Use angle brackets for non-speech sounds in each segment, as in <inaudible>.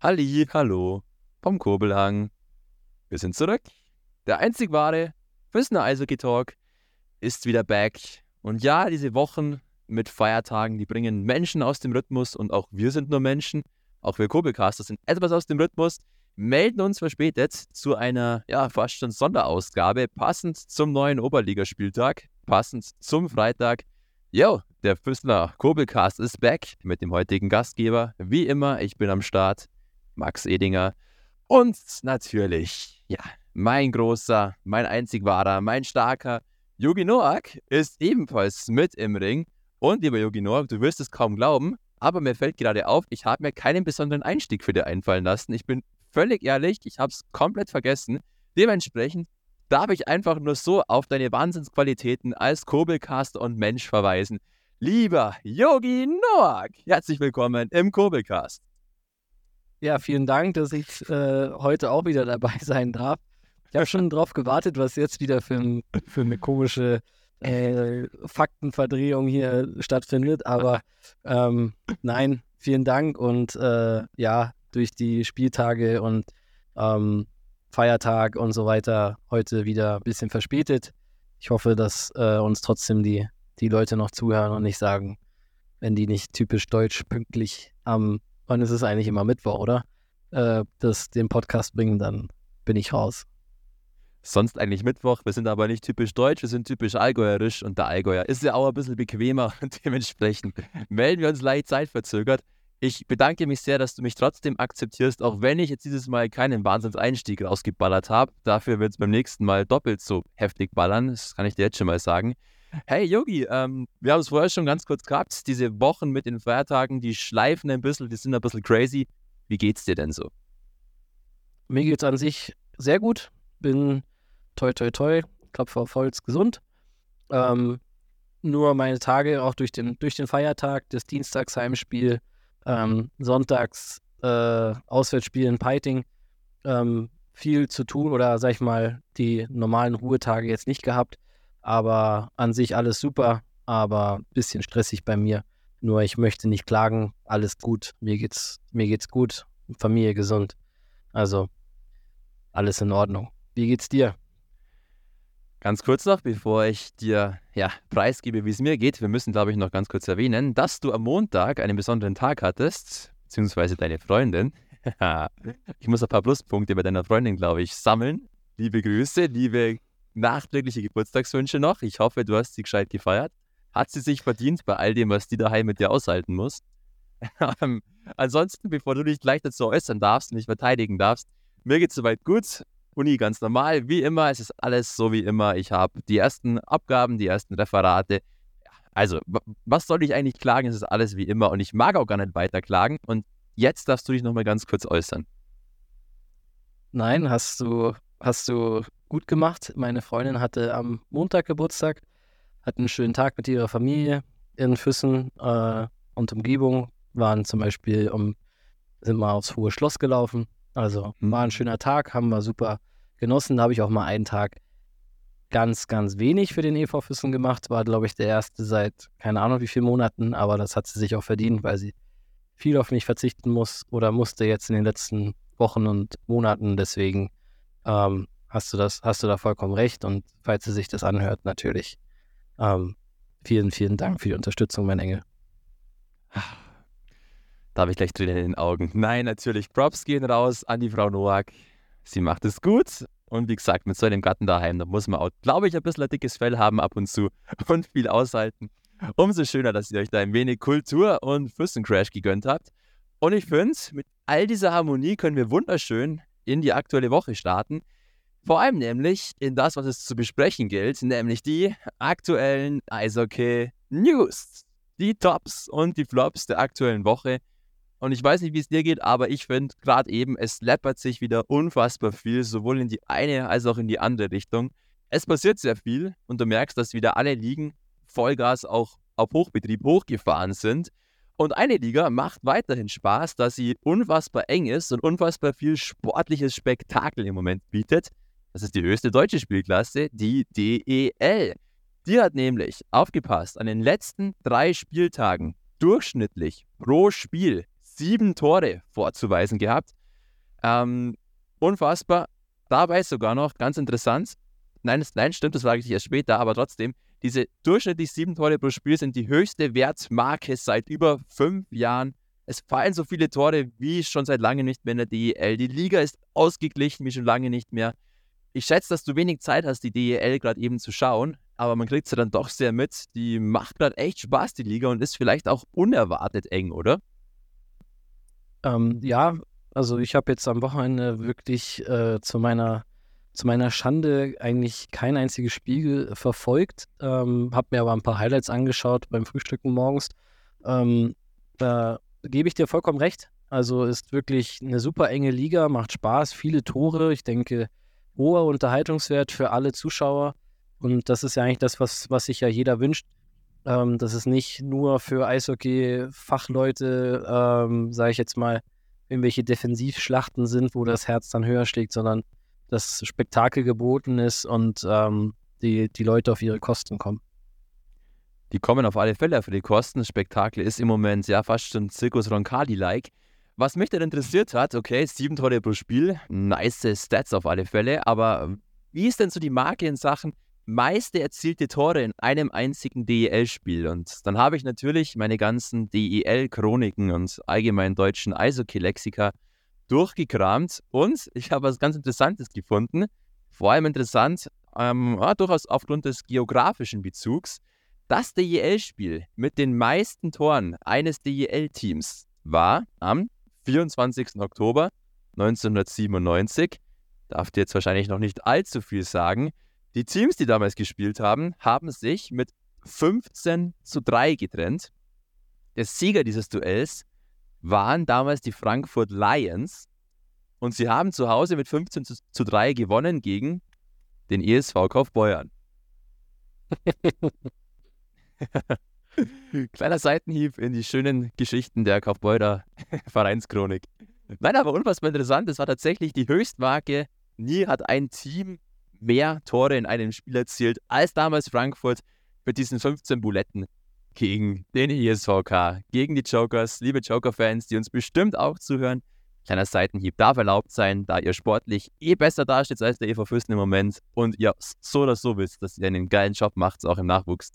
Halli, hallo, vom Kurbelhang. Wir sind zurück. Der einzig wahre Füßner Eishockey Talk ist wieder back. Und ja, diese Wochen mit Feiertagen, die bringen Menschen aus dem Rhythmus und auch wir sind nur Menschen. Auch wir Kurbelcaster sind etwas aus dem Rhythmus, melden uns verspätet zu einer, ja, fast schon Sonderausgabe, passend zum neuen Oberligaspieltag, passend zum Freitag. Yo, der Füßler Kurbelcast ist back mit dem heutigen Gastgeber. Wie immer, ich bin am Start. Max Edinger. Und natürlich, ja, mein großer, mein einzig wahrer, mein starker Yogi Noak ist ebenfalls mit im Ring. Und lieber Yogi Noak, du wirst es kaum glauben, aber mir fällt gerade auf, ich habe mir keinen besonderen Einstieg für dich einfallen lassen. Ich bin völlig ehrlich, ich habe es komplett vergessen. Dementsprechend darf ich einfach nur so auf deine Wahnsinnsqualitäten als Kurbelcaster und Mensch verweisen. Lieber Yogi Noak, herzlich willkommen im Kurbelcast. Ja, vielen Dank, dass ich äh, heute auch wieder dabei <laughs> sein darf. Ich habe schon drauf gewartet, was jetzt wieder für, für eine komische äh, Faktenverdrehung hier stattfindet. Aber ähm, nein, vielen Dank und äh, ja, durch die Spieltage und ähm, Feiertag und so weiter heute wieder ein bisschen verspätet. Ich hoffe, dass äh, uns trotzdem die, die Leute noch zuhören und nicht sagen, wenn die nicht typisch deutsch pünktlich am wann ist es eigentlich immer Mittwoch, oder? Äh, das, den Podcast bringen, dann bin ich raus. Sonst eigentlich Mittwoch, wir sind aber nicht typisch deutsch, wir sind typisch allgäuerisch und der Allgäuer ist ja auch ein bisschen bequemer <laughs> dementsprechend melden wir uns leicht zeitverzögert. Ich bedanke mich sehr, dass du mich trotzdem akzeptierst, auch wenn ich jetzt dieses Mal keinen Wahnsinnseinstieg rausgeballert habe. Dafür wird es beim nächsten Mal doppelt so heftig ballern, das kann ich dir jetzt schon mal sagen. Hey Yogi, ähm, wir haben es vorher schon ganz kurz gehabt. Diese Wochen mit den Feiertagen, die schleifen ein bisschen, die sind ein bisschen crazy. Wie geht's dir denn so? Mir geht's an sich sehr gut. Bin toi toi toi, Klopfer Holz gesund. Ähm, nur meine Tage, auch durch den, durch den Feiertag, das Dienstagsheimspiel, ähm, Sonntags äh, Auswärtsspiel in Peiting, ähm, viel zu tun oder sag ich mal, die normalen Ruhetage jetzt nicht gehabt. Aber an sich alles super, aber ein bisschen stressig bei mir. Nur ich möchte nicht klagen, alles gut, mir geht's, mir geht's gut, Familie gesund. Also alles in Ordnung. Wie geht's dir? Ganz kurz noch, bevor ich dir ja, preisgebe, wie es mir geht, wir müssen, glaube ich, noch ganz kurz erwähnen, dass du am Montag einen besonderen Tag hattest, beziehungsweise deine Freundin. <laughs> ich muss ein paar Pluspunkte bei deiner Freundin, glaube ich, sammeln. Liebe Grüße, liebe nachträgliche Geburtstagswünsche noch. Ich hoffe, du hast sie gescheit gefeiert. Hat sie sich verdient bei all dem, was die daheim mit dir aushalten muss. <laughs> ähm, ansonsten, bevor du dich gleich dazu äußern darfst und dich verteidigen darfst, mir geht es soweit gut. Uni ganz normal, wie immer. Es ist alles so wie immer. Ich habe die ersten Abgaben, die ersten Referate. Also, was soll ich eigentlich klagen? Es ist alles wie immer und ich mag auch gar nicht weiter klagen. Und jetzt darfst du dich nochmal ganz kurz äußern. Nein, hast du, hast du gut gemacht. Meine Freundin hatte am Montag Geburtstag, hat einen schönen Tag mit ihrer Familie in Füssen äh, und Umgebung. Waren zum Beispiel um, sind mal aufs Hohe Schloss gelaufen. Also mhm. war ein schöner Tag, haben wir super genossen. Da habe ich auch mal einen Tag ganz, ganz wenig für den EV Füssen gemacht. War, glaube ich, der erste seit keine Ahnung wie vielen Monaten, aber das hat sie sich auch verdient, weil sie viel auf mich verzichten muss oder musste jetzt in den letzten Wochen und Monaten. Deswegen ähm, hast du das, hast du da vollkommen recht. Und falls sie sich das anhört, natürlich. Ähm, vielen, vielen Dank für die Unterstützung, mein Engel. Da habe ich gleich Tränen in den Augen. Nein, natürlich. Props gehen raus an die Frau Noack. Sie macht es gut. Und wie gesagt, mit so einem Gatten daheim, da muss man auch, glaube ich, ein bisschen ein dickes Fell haben ab und zu <laughs> und viel aushalten. Umso schöner, dass ihr euch da ein wenig Kultur und Fürstencrash gegönnt habt. Und ich finde, mit all dieser Harmonie können wir wunderschön in die aktuelle Woche starten. Vor allem nämlich in das, was es zu besprechen gilt, nämlich die aktuellen Eishockey-News. Die Tops und die Flops der aktuellen Woche. Und ich weiß nicht, wie es dir geht, aber ich finde gerade eben, es läppert sich wieder unfassbar viel, sowohl in die eine als auch in die andere Richtung. Es passiert sehr viel und du merkst, dass wieder alle Ligen Vollgas auch auf Hochbetrieb hochgefahren sind. Und eine Liga macht weiterhin Spaß, da sie unfassbar eng ist und unfassbar viel sportliches Spektakel im Moment bietet. Das ist die höchste deutsche Spielklasse, die DEL. Die hat nämlich, aufgepasst, an den letzten drei Spieltagen durchschnittlich pro Spiel sieben Tore vorzuweisen gehabt. Ähm, unfassbar. Dabei sogar noch ganz interessant. Nein, nein, stimmt, das sage ich erst später, aber trotzdem, diese durchschnittlich sieben Tore pro Spiel sind die höchste Wertmarke seit über fünf Jahren. Es fallen so viele Tore wie schon seit langem nicht mehr in der DEL. Die Liga ist ausgeglichen wie schon lange nicht mehr. Ich schätze, dass du wenig Zeit hast, die DEL gerade eben zu schauen, aber man kriegt sie dann doch sehr mit. Die macht gerade echt Spaß, die Liga, und ist vielleicht auch unerwartet eng, oder? Ähm, ja, also ich habe jetzt am Wochenende wirklich äh, zu meiner zu meiner Schande eigentlich kein einziges Spiel verfolgt, ähm, habe mir aber ein paar Highlights angeschaut beim Frühstücken morgens. Ähm, da gebe ich dir vollkommen recht. Also ist wirklich eine super enge Liga, macht Spaß, viele Tore. Ich denke, hoher Unterhaltungswert für alle Zuschauer. Und das ist ja eigentlich das, was, was sich ja jeder wünscht. Ähm, dass es nicht nur für Eishockey-Fachleute, ähm, sage ich jetzt mal, irgendwelche Defensivschlachten sind, wo das Herz dann höher schlägt, sondern das Spektakel geboten ist und ähm, die, die Leute auf ihre Kosten kommen. Die kommen auf alle Fälle für die Kosten. Spektakel ist im Moment ja fast schon Zirkus Roncalli-like. Was mich dann interessiert hat, okay, sieben Tore pro Spiel, nice Stats auf alle Fälle, aber wie ist denn so die Marke in Sachen meiste erzielte Tore in einem einzigen DEL-Spiel? Und dann habe ich natürlich meine ganzen DEL-Chroniken und allgemein deutschen Eishockey-Lexika durchgekramt und ich habe was ganz Interessantes gefunden. Vor allem interessant, ähm, ja, durchaus aufgrund des geografischen Bezugs. Das DEL-Spiel mit den meisten Toren eines DEL-Teams war am 24. Oktober 1997. Darf dir jetzt wahrscheinlich noch nicht allzu viel sagen. Die Teams, die damals gespielt haben, haben sich mit 15 zu 3 getrennt. Der Sieger dieses Duells waren damals die Frankfurt Lions und sie haben zu Hause mit 15 zu, zu 3 gewonnen gegen den ESV Kaufbeuern. <laughs> <laughs> Kleiner Seitenhieb in die schönen Geschichten der Kaufbeurer <laughs> Vereinschronik. Nein, aber unfassbar interessant, es war tatsächlich die Höchstmarke. Nie hat ein Team mehr Tore in einem Spiel erzielt als damals Frankfurt mit diesen 15 Buletten gegen den ESVK, gegen die Jokers. Liebe Joker-Fans, die uns bestimmt auch zuhören, kleiner Seitenhieb darf erlaubt sein, da ihr sportlich eh besser dasteht als der EV Fürsten im Moment und ihr so oder so wisst, dass ihr einen geilen Job macht, auch im Nachwuchs.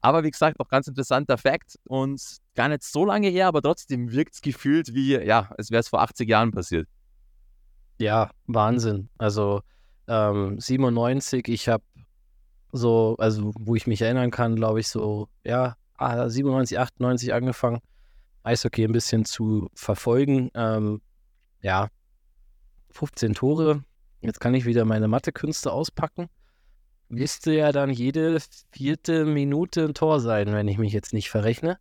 Aber wie gesagt, auch ganz interessanter Fakt und gar nicht so lange her, aber trotzdem wirkt es gefühlt wie, ja, als wäre es vor 80 Jahren passiert. Ja, Wahnsinn. Also ähm, 97, ich habe so, also wo ich mich erinnern kann, glaube ich, so, ja, 97, ah, 98 angefangen, Eishockey ein bisschen zu verfolgen. Ähm, ja, 15 Tore. Jetzt kann ich wieder meine Mathekünste auspacken. Müsste ja dann jede vierte Minute ein Tor sein, wenn ich mich jetzt nicht verrechne.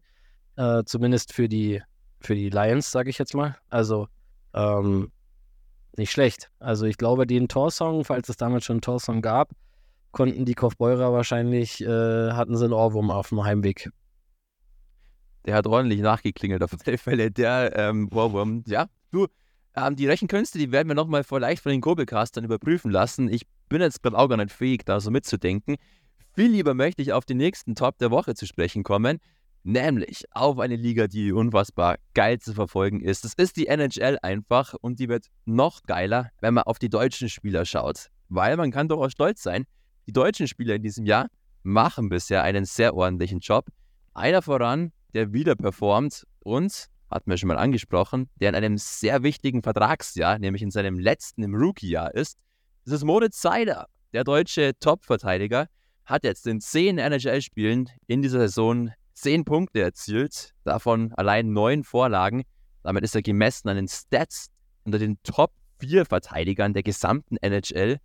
Äh, zumindest für die, für die Lions, sage ich jetzt mal. Also ähm, nicht schlecht. Also ich glaube, den Torsong, falls es damals schon einen Torsong gab, konnten die Kaufbeurer wahrscheinlich, äh, hatten sie einen Ohrwurm auf dem Heimweg der hat ordentlich nachgeklingelt auf alle Fälle, der ähm, Warworm. Ja, du, ähm, die Rechenkünste, die werden wir nochmal vielleicht von den Kurbelcastern überprüfen lassen. Ich bin jetzt gerade auch gar nicht fähig, da so mitzudenken. Viel lieber möchte ich auf den nächsten Top der Woche zu sprechen kommen, nämlich auf eine Liga, die unfassbar geil zu verfolgen ist. Das ist die NHL einfach und die wird noch geiler, wenn man auf die deutschen Spieler schaut. Weil man kann doch auch stolz sein, die deutschen Spieler in diesem Jahr machen bisher einen sehr ordentlichen Job. Einer voran der wieder performt und, hatten wir schon mal angesprochen, der in einem sehr wichtigen Vertragsjahr, nämlich in seinem letzten im Rookie-Jahr ist. Das ist Moritz Seider, der deutsche Top-Verteidiger, hat jetzt in zehn NHL-Spielen in dieser Saison zehn Punkte erzielt, davon allein neun Vorlagen. Damit ist er gemessen an den Stats unter den Top 4 Verteidigern der gesamten NHL.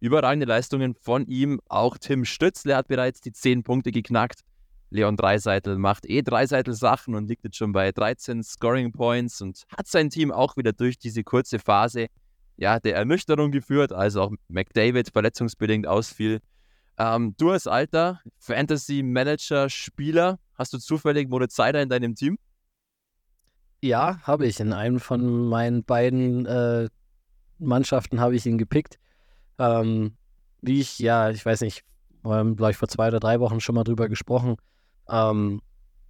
Überragende Leistungen von ihm. Auch Tim Stützle hat bereits die 10 Punkte geknackt. Leon Dreiseitel macht eh Dreiseitel Sachen und liegt jetzt schon bei 13 Scoring Points und hat sein Team auch wieder durch diese kurze Phase ja, der Ernüchterung geführt, als auch McDavid verletzungsbedingt ausfiel. Ähm, du als alter Fantasy-Manager-Spieler, hast du zufällig Moritz Seider in deinem Team? Ja, habe ich. In einem von meinen beiden äh, Mannschaften habe ich ihn gepickt. Ähm, wie ich, ja, ich weiß nicht, wir haben, glaube ich, vor zwei oder drei Wochen schon mal drüber gesprochen. Ähm,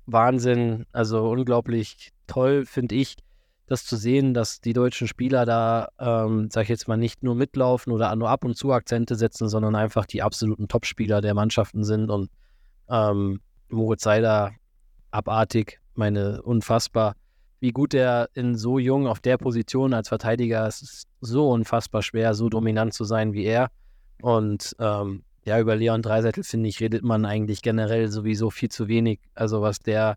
Wahnsinn, also unglaublich toll, finde ich, das zu sehen, dass die deutschen Spieler da, ähm, sag ich jetzt mal, nicht nur mitlaufen oder nur ab und zu Akzente setzen, sondern einfach die absoluten Topspieler der Mannschaften sind und ähm, Moritz Seider abartig, meine unfassbar, wie gut er in so jung auf der Position als Verteidiger, es ist so unfassbar schwer, so dominant zu sein wie er. Und ähm, ja, über Leon Dreisettel, finde ich, redet man eigentlich generell sowieso viel zu wenig. Also was der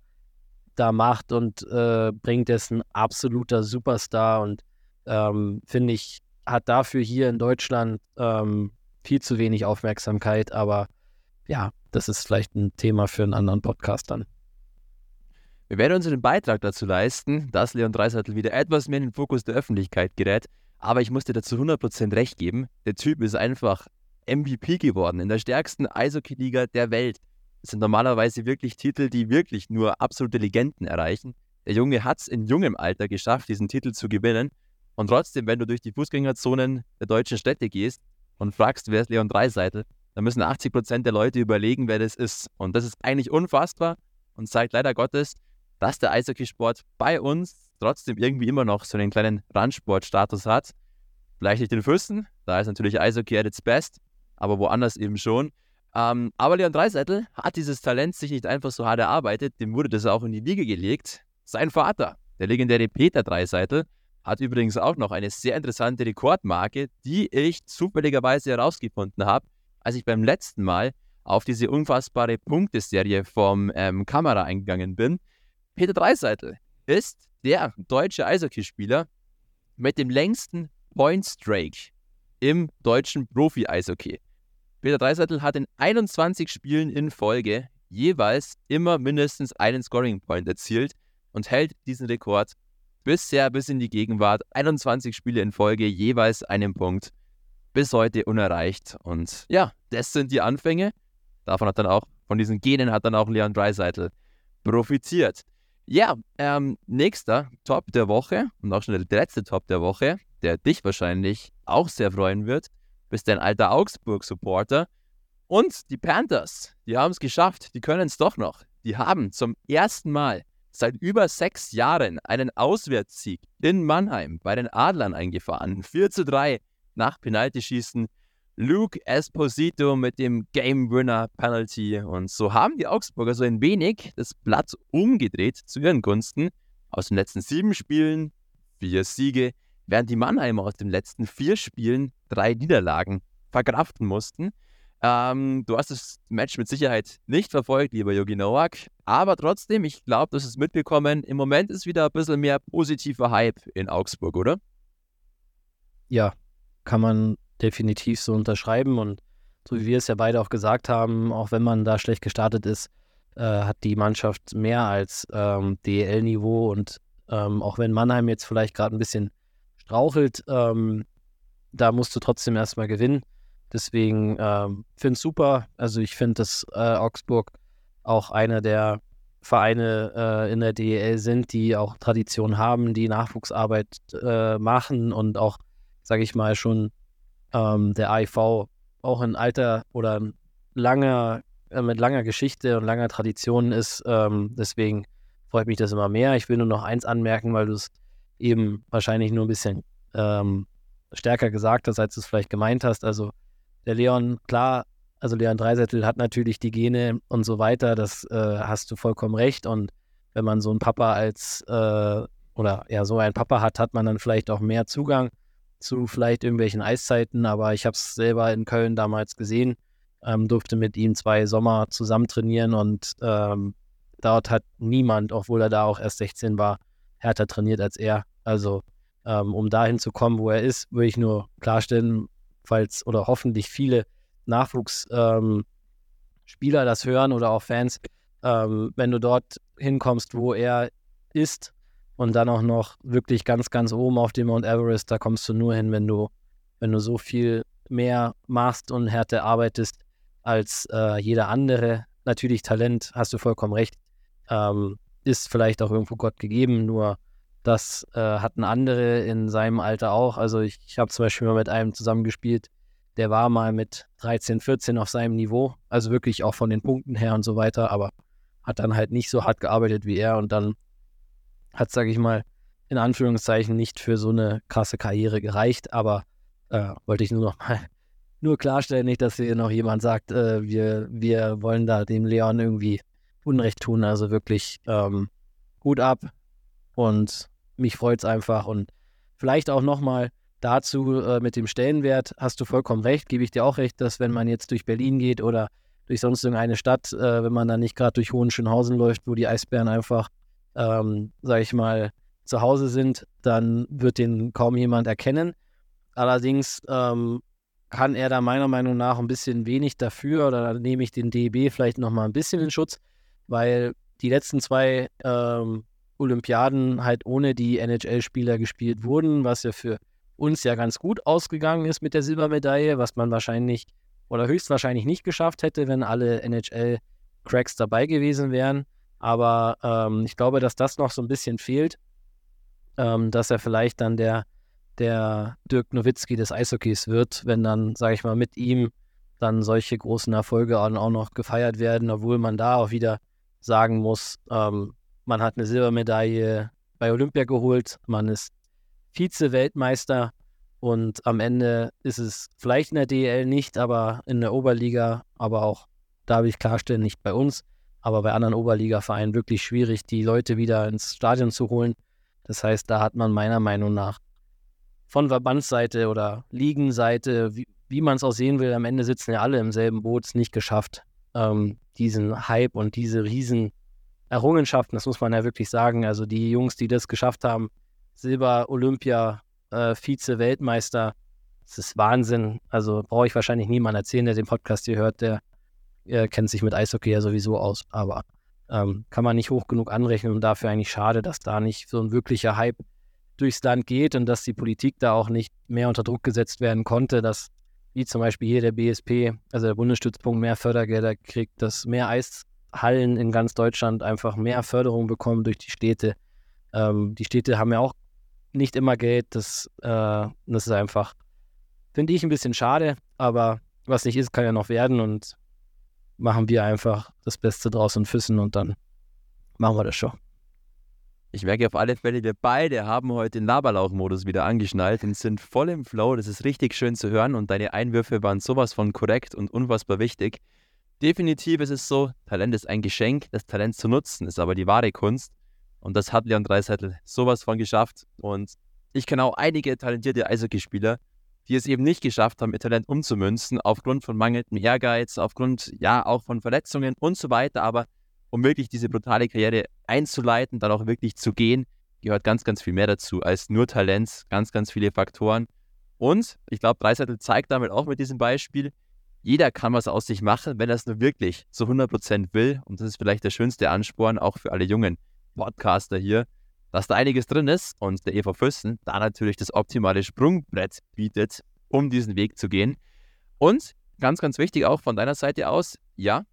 da macht und äh, bringt, ist ein absoluter Superstar und ähm, finde ich, hat dafür hier in Deutschland ähm, viel zu wenig Aufmerksamkeit, aber ja, das ist vielleicht ein Thema für einen anderen Podcast dann. Wir werden unseren Beitrag dazu leisten, dass Leon Dreiseitel wieder etwas mehr in den Fokus der Öffentlichkeit gerät. Aber ich muss dir dazu 100% recht geben. Der Typ ist einfach MVP geworden in der stärksten Eishockey-Liga der Welt. Sind normalerweise wirklich Titel, die wirklich nur absolute Legenden erreichen. Der Junge hat es in jungem Alter geschafft, diesen Titel zu gewinnen. Und trotzdem, wenn du durch die Fußgängerzonen der deutschen Städte gehst und fragst, wer ist Leon Dreiseitel, dann müssen 80% der Leute überlegen, wer das ist. Und das ist eigentlich unfassbar und zeigt leider Gottes, dass der Eishockeysport bei uns trotzdem irgendwie immer noch so einen kleinen Randsportstatus hat. Vielleicht nicht den Füssen, da ist natürlich Eishockey at its best, aber woanders eben schon. Ähm, aber Leon Dreiseitel hat dieses Talent sich nicht einfach so hart erarbeitet, dem wurde das auch in die Wiege gelegt. Sein Vater, der legendäre Peter Dreiseitel, hat übrigens auch noch eine sehr interessante Rekordmarke, die ich zufälligerweise herausgefunden habe, als ich beim letzten Mal auf diese unfassbare Punkteserie vom ähm, Kamera eingegangen bin. Peter Dreiseitel ist der deutsche Eishockeyspieler mit dem längsten Point Streak im deutschen Profi-Eishockey. Peter Dreiseitel hat in 21 Spielen in Folge jeweils immer mindestens einen Scoring Point erzielt und hält diesen Rekord bisher bis in die Gegenwart. 21 Spiele in Folge, jeweils einen Punkt. Bis heute unerreicht. Und ja, das sind die Anfänge. Davon hat dann auch, von diesen Genen hat dann auch Leon Dreiseitel profitiert. Ja, ähm, nächster Top der Woche und auch schon der letzte Top der Woche, der dich wahrscheinlich auch sehr freuen wird, bist ein alter Augsburg-Supporter. Und die Panthers, die haben es geschafft, die können es doch noch. Die haben zum ersten Mal seit über sechs Jahren einen Auswärtssieg in Mannheim bei den Adlern eingefahren. 4 zu 3 nach Penaltyschießen. Luke Esposito mit dem Game Winner Penalty. Und so haben die Augsburger so ein wenig das Blatt umgedreht zu ihren Gunsten. Aus den letzten sieben Spielen vier Siege, während die Mannheimer aus den letzten vier Spielen drei Niederlagen verkraften mussten. Ähm, du hast das Match mit Sicherheit nicht verfolgt, lieber Yogi Nowak, aber trotzdem, ich glaube, du hast es mitbekommen. Im Moment ist wieder ein bisschen mehr positiver Hype in Augsburg, oder? Ja, kann man definitiv so unterschreiben und so wie wir es ja beide auch gesagt haben, auch wenn man da schlecht gestartet ist, äh, hat die Mannschaft mehr als ähm, DL-Niveau und ähm, auch wenn Mannheim jetzt vielleicht gerade ein bisschen strauchelt, ähm, da musst du trotzdem erstmal gewinnen. Deswegen ähm, finde ich es super. Also ich finde, dass äh, Augsburg auch einer der Vereine äh, in der DEL sind, die auch Tradition haben, die Nachwuchsarbeit äh, machen und auch, sage ich mal, schon ähm, der AIV auch ein alter oder langer, äh, mit langer Geschichte und langer Tradition ist. Ähm, deswegen freut mich das immer mehr. Ich will nur noch eins anmerken, weil du es eben wahrscheinlich nur ein bisschen ähm, stärker gesagt hast, als du es vielleicht gemeint hast. Also der Leon, klar, also Leon Dreisettel hat natürlich die Gene und so weiter, das äh, hast du vollkommen recht. Und wenn man so einen Papa als äh, oder ja so einen Papa hat, hat man dann vielleicht auch mehr Zugang zu vielleicht irgendwelchen Eiszeiten, aber ich habe es selber in Köln damals gesehen, ähm, durfte mit ihm zwei Sommer zusammen trainieren und ähm, dort hat niemand, obwohl er da auch erst 16 war, härter trainiert als er. Also ähm, um dahin zu kommen, wo er ist, würde ich nur klarstellen, falls oder hoffentlich viele Nachwuchsspieler ähm, das hören oder auch Fans, ähm, wenn du dort hinkommst, wo er ist, und dann auch noch wirklich ganz, ganz oben auf dem Mount Everest, da kommst du nur hin, wenn du, wenn du so viel mehr machst und härter arbeitest als äh, jeder andere. Natürlich Talent, hast du vollkommen recht, ähm, ist vielleicht auch irgendwo Gott gegeben, nur das äh, hatten andere in seinem Alter auch. Also ich, ich habe zum Beispiel mal mit einem zusammengespielt, der war mal mit 13, 14 auf seinem Niveau, also wirklich auch von den Punkten her und so weiter, aber hat dann halt nicht so hart gearbeitet wie er und dann hat, sage ich mal, in Anführungszeichen nicht für so eine krasse Karriere gereicht, aber äh, wollte ich nur noch mal <laughs> nur klarstellen, nicht, dass hier noch jemand sagt, äh, wir, wir wollen da dem Leon irgendwie Unrecht tun. Also wirklich ähm, gut ab und mich freut es einfach und vielleicht auch nochmal dazu äh, mit dem Stellenwert hast du vollkommen recht, gebe ich dir auch recht, dass wenn man jetzt durch Berlin geht oder durch sonst irgendeine Stadt, äh, wenn man dann nicht gerade durch Hohenschönhausen läuft, wo die Eisbären einfach, ähm, sag ich mal, zu Hause sind, dann wird den kaum jemand erkennen. Allerdings ähm, kann er da meiner Meinung nach ein bisschen wenig dafür oder nehme ich den DEB vielleicht nochmal ein bisschen in Schutz, weil die letzten zwei ähm, Olympiaden halt ohne die NHL-Spieler gespielt wurden, was ja für uns ja ganz gut ausgegangen ist mit der Silbermedaille, was man wahrscheinlich oder höchstwahrscheinlich nicht geschafft hätte, wenn alle NHL-Cracks dabei gewesen wären. Aber ähm, ich glaube, dass das noch so ein bisschen fehlt, ähm, dass er vielleicht dann der, der Dirk Nowitzki des Eishockeys wird, wenn dann, sage ich mal, mit ihm dann solche großen Erfolge auch noch gefeiert werden, obwohl man da auch wieder sagen muss, ähm, man hat eine Silbermedaille bei Olympia geholt, man ist Vize-Weltmeister und am Ende ist es vielleicht in der DL nicht, aber in der Oberliga, aber auch, da will ich klarstellen, nicht bei uns, aber bei anderen Oberliga-Vereinen wirklich schwierig, die Leute wieder ins Stadion zu holen. Das heißt, da hat man meiner Meinung nach von Verbandsseite oder Ligenseite, wie, wie man es auch sehen will, am Ende sitzen ja alle im selben Boot, es nicht geschafft, ähm, diesen Hype und diese riesen Errungenschaften, das muss man ja wirklich sagen. Also die Jungs, die das geschafft haben, Silber, Olympia, äh, Vize-Weltmeister, das ist Wahnsinn. Also brauche ich wahrscheinlich niemand erzählen, der den Podcast hier hört, der äh, kennt sich mit Eishockey ja sowieso aus. Aber ähm, kann man nicht hoch genug anrechnen und dafür eigentlich schade, dass da nicht so ein wirklicher Hype durchs Land geht und dass die Politik da auch nicht mehr unter Druck gesetzt werden konnte, dass wie zum Beispiel hier der BSP, also der Bundesstützpunkt, mehr Fördergelder kriegt, dass mehr Eishallen in ganz Deutschland einfach mehr Förderung bekommen durch die Städte. Ähm, die Städte haben ja auch nicht immer Geld. Das, äh, das ist einfach, finde ich, ein bisschen schade, aber was nicht ist, kann ja noch werden und machen wir einfach das Beste draus und Füssen und dann machen wir das schon. Ich merke auf alle Fälle, wir beide haben heute den Laberlauch-Modus wieder angeschnallt und sind voll im Flow. Das ist richtig schön zu hören und deine Einwürfe waren sowas von korrekt und unfassbar wichtig. Definitiv ist es so, Talent ist ein Geschenk, das Talent zu nutzen ist aber die wahre Kunst. Und das hat Leon Dreiseitel sowas von geschafft. Und ich kenne auch einige talentierte Eishockeyspieler, die es eben nicht geschafft haben, ihr Talent umzumünzen, aufgrund von mangelndem Ehrgeiz, aufgrund ja auch von Verletzungen und so weiter. Aber um wirklich diese brutale Karriere einzuleiten, dann auch wirklich zu gehen, gehört ganz, ganz viel mehr dazu als nur Talent, ganz, ganz viele Faktoren. Und ich glaube, Dreiseitel zeigt damit auch mit diesem Beispiel, jeder kann was aus sich machen, wenn er es nur wirklich zu 100% will. Und das ist vielleicht der schönste Ansporn auch für alle jungen Podcaster hier, dass da einiges drin ist und der EV Füssen da natürlich das optimale Sprungbrett bietet, um diesen Weg zu gehen. Und ganz, ganz wichtig auch von deiner Seite aus, ja,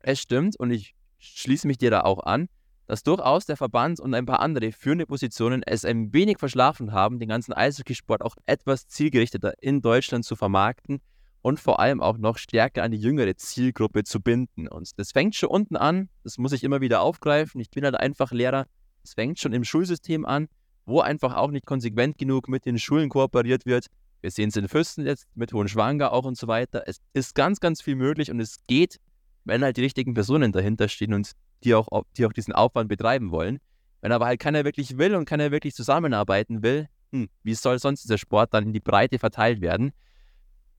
es stimmt und ich schließe mich dir da auch an, dass durchaus der Verband und ein paar andere führende Positionen es ein wenig verschlafen haben, den ganzen Eishockeysport auch etwas zielgerichteter in Deutschland zu vermarkten und vor allem auch noch stärker an die jüngere Zielgruppe zu binden. Und das fängt schon unten an, das muss ich immer wieder aufgreifen. Ich bin halt einfach Lehrer. Es fängt schon im Schulsystem an, wo einfach auch nicht konsequent genug mit den Schulen kooperiert wird. Wir sehen es in Fürsten jetzt, mit Hohenschwanger auch und so weiter. Es ist ganz, ganz viel möglich und es geht wenn halt die richtigen Personen dahinter stehen und die auch, die auch diesen Aufwand betreiben wollen. Wenn aber halt keiner wirklich will und keiner wirklich zusammenarbeiten will, hm, wie soll sonst dieser Sport dann in die Breite verteilt werden?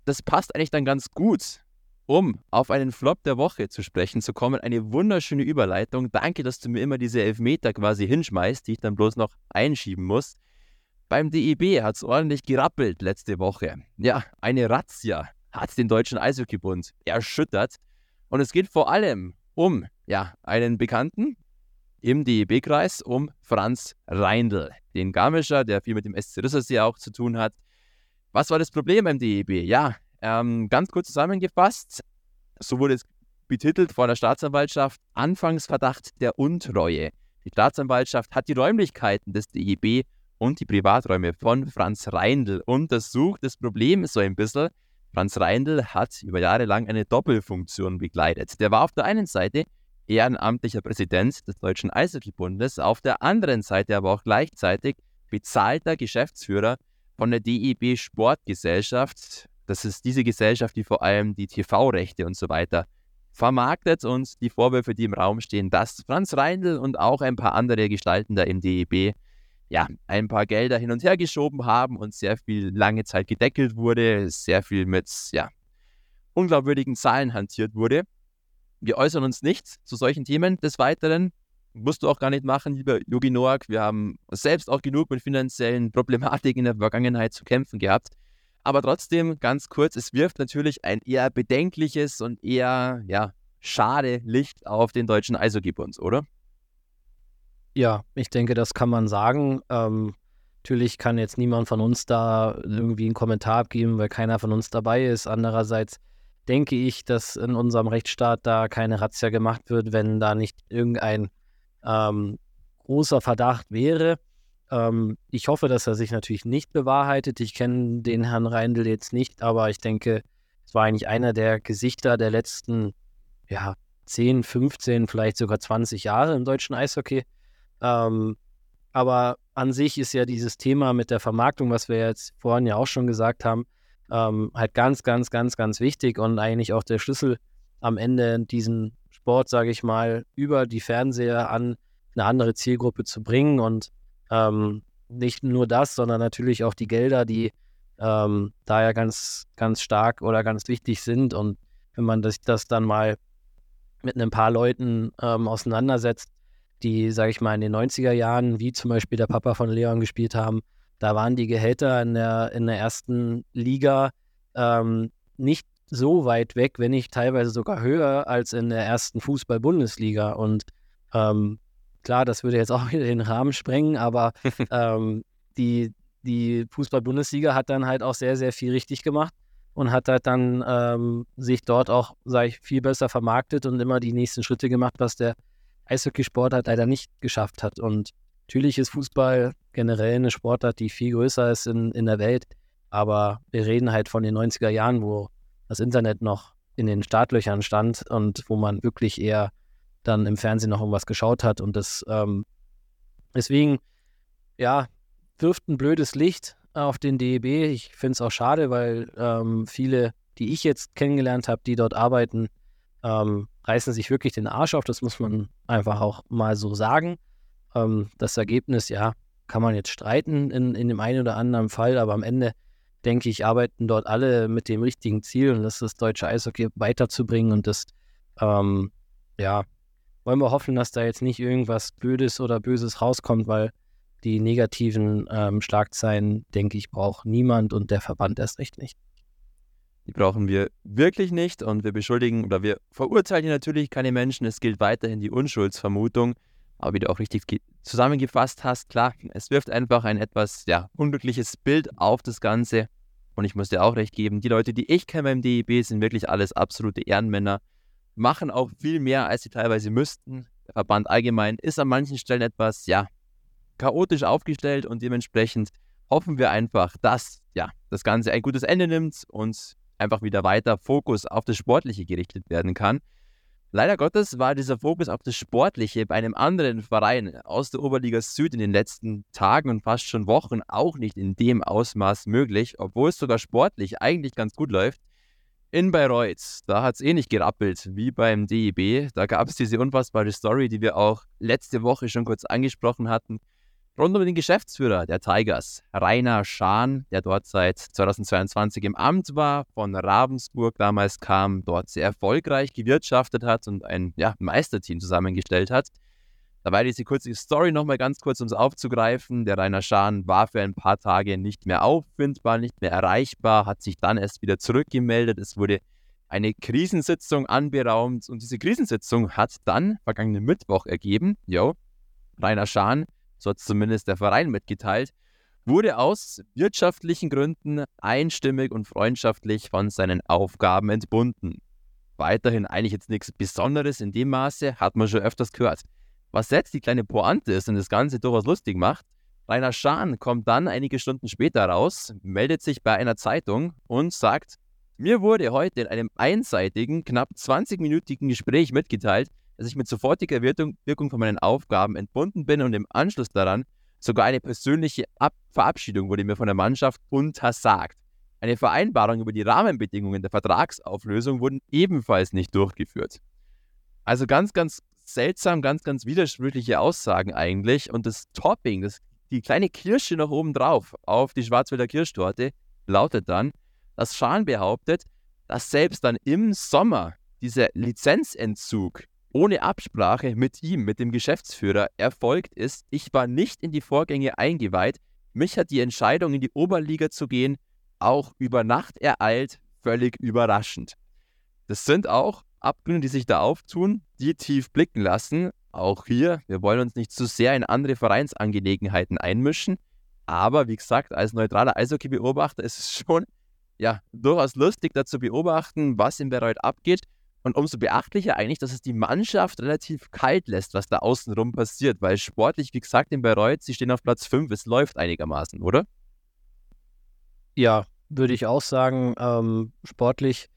Das passt eigentlich dann ganz gut, um auf einen Flop der Woche zu sprechen zu kommen. Eine wunderschöne Überleitung. Danke, dass du mir immer diese Elfmeter quasi hinschmeißt, die ich dann bloß noch einschieben muss. Beim DEB hat es ordentlich gerappelt letzte Woche. Ja, eine Razzia hat den Deutschen Eishockeybund erschüttert. Und es geht vor allem um ja, einen Bekannten im DEB-Kreis, um Franz Reindl, den Garmischer, der viel mit dem SC Rüssersee auch zu tun hat. Was war das Problem beim DEB? Ja, ähm, ganz kurz zusammengefasst, so wurde es betitelt von der Staatsanwaltschaft, Anfangsverdacht der Untreue. Die Staatsanwaltschaft hat die Räumlichkeiten des DEB und die Privaträume von Franz Reindl untersucht. Das Problem ist so ein bisschen, Franz Reindl hat über Jahre lang eine Doppelfunktion begleitet. Der war auf der einen Seite ehrenamtlicher Präsident des Deutschen Eishockeybundes, auf der anderen Seite aber auch gleichzeitig bezahlter Geschäftsführer von der DEB Sportgesellschaft. Das ist diese Gesellschaft, die vor allem die TV-Rechte und so weiter vermarktet und die Vorwürfe, die im Raum stehen, dass Franz Reindl und auch ein paar andere Gestalten da im DEB ja, ein paar Gelder hin und her geschoben haben und sehr viel lange Zeit gedeckelt wurde, sehr viel mit ja, unglaubwürdigen Zahlen hantiert wurde. Wir äußern uns nicht zu solchen Themen. Des Weiteren musst du auch gar nicht machen, lieber Yogi Noak. Wir haben selbst auch genug mit finanziellen Problematiken in der Vergangenheit zu kämpfen gehabt. Aber trotzdem, ganz kurz, es wirft natürlich ein eher bedenkliches und eher, ja, schade Licht auf den deutschen Eishockeybund, oder? Ja, ich denke, das kann man sagen. Ähm, natürlich kann jetzt niemand von uns da irgendwie einen Kommentar abgeben, weil keiner von uns dabei ist. Andererseits denke ich, dass in unserem Rechtsstaat da keine Razzia gemacht wird, wenn da nicht irgendein ähm, großer Verdacht wäre. Ähm, ich hoffe, dass er sich natürlich nicht bewahrheitet. Ich kenne den Herrn Reindl jetzt nicht, aber ich denke, es war eigentlich einer der Gesichter der letzten ja, 10, 15, vielleicht sogar 20 Jahre im deutschen Eishockey. Ähm, aber an sich ist ja dieses Thema mit der Vermarktung, was wir jetzt vorhin ja auch schon gesagt haben, ähm, halt ganz, ganz, ganz, ganz wichtig und eigentlich auch der Schlüssel am Ende diesen Sport, sage ich mal, über die Fernseher an eine andere Zielgruppe zu bringen und ähm, nicht nur das, sondern natürlich auch die Gelder, die ähm, da ja ganz, ganz stark oder ganz wichtig sind. Und wenn man das, das dann mal mit ein paar Leuten ähm, auseinandersetzt, die, sage ich mal, in den 90er Jahren, wie zum Beispiel der Papa von Leon gespielt haben, da waren die Gehälter in der, in der ersten Liga ähm, nicht so weit weg, wenn nicht teilweise sogar höher als in der ersten Fußball-Bundesliga. Und ähm, klar, das würde jetzt auch <laughs> wieder den Rahmen sprengen, aber <laughs> ähm, die, die Fußball-Bundesliga hat dann halt auch sehr, sehr viel richtig gemacht und hat halt dann ähm, sich dort auch, sage ich, viel besser vermarktet und immer die nächsten Schritte gemacht, was der Eishockeysport halt leider nicht geschafft hat. Und natürlich ist Fußball generell eine Sportart, die viel größer ist in, in der Welt. Aber wir reden halt von den 90er Jahren, wo das Internet noch in den Startlöchern stand und wo man wirklich eher dann im Fernsehen noch irgendwas geschaut hat. Und das ähm, deswegen, ja, wirft ein blödes Licht auf den DEB. Ich finde es auch schade, weil ähm, viele, die ich jetzt kennengelernt habe, die dort arbeiten, ähm, reißen sich wirklich den Arsch auf. Das muss man einfach auch mal so sagen. Ähm, das Ergebnis, ja, kann man jetzt streiten in, in dem einen oder anderen Fall, aber am Ende, denke ich, arbeiten dort alle mit dem richtigen Ziel und das ist das deutsche Eishockey weiterzubringen und das, ähm, ja, wollen wir hoffen, dass da jetzt nicht irgendwas Blödes oder Böses rauskommt, weil die negativen ähm, Schlagzeilen, denke ich, braucht niemand und der Verband erst recht nicht. Die brauchen wir wirklich nicht und wir beschuldigen oder wir verurteilen hier natürlich keine Menschen. Es gilt weiterhin die Unschuldsvermutung. Aber wie du auch richtig zusammengefasst hast, klar, es wirft einfach ein etwas ja, unglückliches Bild auf das Ganze. Und ich muss dir auch recht geben, die Leute, die ich kenne beim DEB, sind wirklich alles absolute Ehrenmänner, machen auch viel mehr, als sie teilweise müssten. Der Verband allgemein ist an manchen Stellen etwas, ja, chaotisch aufgestellt und dementsprechend hoffen wir einfach, dass ja, das Ganze ein gutes Ende nimmt und einfach wieder weiter Fokus auf das Sportliche gerichtet werden kann. Leider Gottes war dieser Fokus auf das Sportliche bei einem anderen Verein aus der Oberliga Süd in den letzten Tagen und fast schon Wochen auch nicht in dem Ausmaß möglich, obwohl es sogar sportlich eigentlich ganz gut läuft. In Bayreuth, da hat es eh nicht gerappelt wie beim DEB. Da gab es diese unfassbare Story, die wir auch letzte Woche schon kurz angesprochen hatten rund um den Geschäftsführer der Tigers, Rainer Schahn, der dort seit 2022 im Amt war, von Ravensburg damals kam, dort sehr erfolgreich gewirtschaftet hat und ein ja, Meisterteam zusammengestellt hat. Dabei diese kurze Story nochmal ganz kurz, um es aufzugreifen. Der Rainer Schahn war für ein paar Tage nicht mehr auffindbar, nicht mehr erreichbar, hat sich dann erst wieder zurückgemeldet. Es wurde eine Krisensitzung anberaumt und diese Krisensitzung hat dann vergangenen Mittwoch ergeben, jo, Rainer Schahn so hat es zumindest der Verein mitgeteilt, wurde aus wirtschaftlichen Gründen einstimmig und freundschaftlich von seinen Aufgaben entbunden. Weiterhin eigentlich jetzt nichts Besonderes in dem Maße, hat man schon öfters gehört. Was jetzt die kleine Pointe ist und das Ganze durchaus lustig macht, Rainer Schahn kommt dann einige Stunden später raus, meldet sich bei einer Zeitung und sagt, mir wurde heute in einem einseitigen, knapp 20-minütigen Gespräch mitgeteilt, dass ich mit sofortiger Wirkung von meinen Aufgaben entbunden bin und im Anschluss daran sogar eine persönliche Ab Verabschiedung wurde mir von der Mannschaft untersagt. Eine Vereinbarung über die Rahmenbedingungen der Vertragsauflösung wurden ebenfalls nicht durchgeführt. Also ganz, ganz seltsam, ganz, ganz widersprüchliche Aussagen eigentlich. Und das Topping, das, die kleine Kirsche noch oben drauf auf die Schwarzwälder Kirschtorte, lautet dann, dass Schahn behauptet, dass selbst dann im Sommer dieser Lizenzentzug ohne Absprache mit ihm, mit dem Geschäftsführer, erfolgt ist. Ich war nicht in die Vorgänge eingeweiht. Mich hat die Entscheidung, in die Oberliga zu gehen, auch über Nacht ereilt, völlig überraschend. Das sind auch Abgründe, die sich da auftun, die tief blicken lassen. Auch hier, wir wollen uns nicht zu sehr in andere Vereinsangelegenheiten einmischen. Aber wie gesagt, als neutraler Eishockey-Beobachter ist es schon ja, durchaus lustig, da zu beobachten, was in Bereut abgeht. Und umso beachtlicher eigentlich, dass es die Mannschaft relativ kalt lässt, was da außenrum passiert. Weil sportlich, wie gesagt, in Bereut, sie stehen auf Platz 5, es läuft einigermaßen, oder? Ja, würde ich auch sagen. Ähm, sportlich,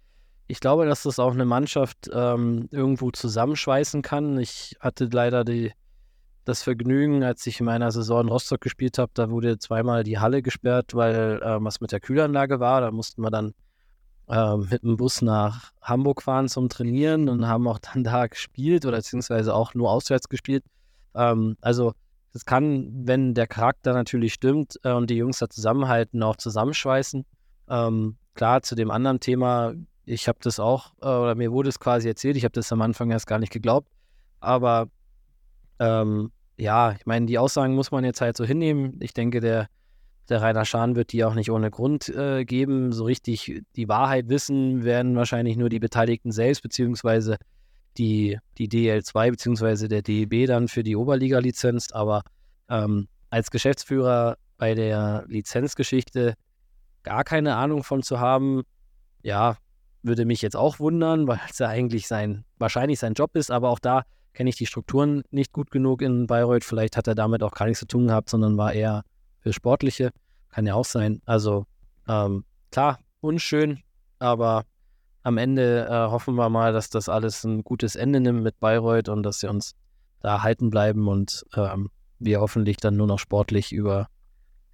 ich glaube, dass das auch eine Mannschaft ähm, irgendwo zusammenschweißen kann. Ich hatte leider die, das Vergnügen, als ich in meiner Saison in Rostock gespielt habe, da wurde zweimal die Halle gesperrt, weil äh, was mit der Kühlanlage war. Da mussten wir dann äh, mit dem Bus nach Hamburg fahren zum Trainieren und haben auch dann da gespielt oder beziehungsweise auch nur auswärts gespielt. Ähm, also das kann, wenn der Charakter natürlich stimmt äh, und die Jungs da zusammenhalten, auch zusammenschweißen. Ähm, klar, zu dem anderen Thema, ich habe das auch, äh, oder mir wurde es quasi erzählt, ich habe das am Anfang erst gar nicht geglaubt, aber ähm, ja, ich meine, die Aussagen muss man jetzt halt so hinnehmen. Ich denke, der, der Rainer Schahn wird die auch nicht ohne Grund äh, geben. So richtig die Wahrheit wissen werden wahrscheinlich nur die Beteiligten selbst, beziehungsweise die, die DL2, beziehungsweise der DEB dann für die Oberliga-Lizenz. Aber ähm, als Geschäftsführer bei der Lizenzgeschichte gar keine Ahnung von zu haben, ja, würde mich jetzt auch wundern, weil es ja eigentlich sein, wahrscheinlich sein Job ist, aber auch da kenne ich die Strukturen nicht gut genug in Bayreuth. Vielleicht hat er damit auch gar nichts zu tun gehabt, sondern war eher für Sportliche. Kann ja auch sein. Also ähm, klar, unschön, aber am Ende äh, hoffen wir mal, dass das alles ein gutes Ende nimmt mit Bayreuth und dass sie uns da halten bleiben und ähm, wir hoffentlich dann nur noch sportlich über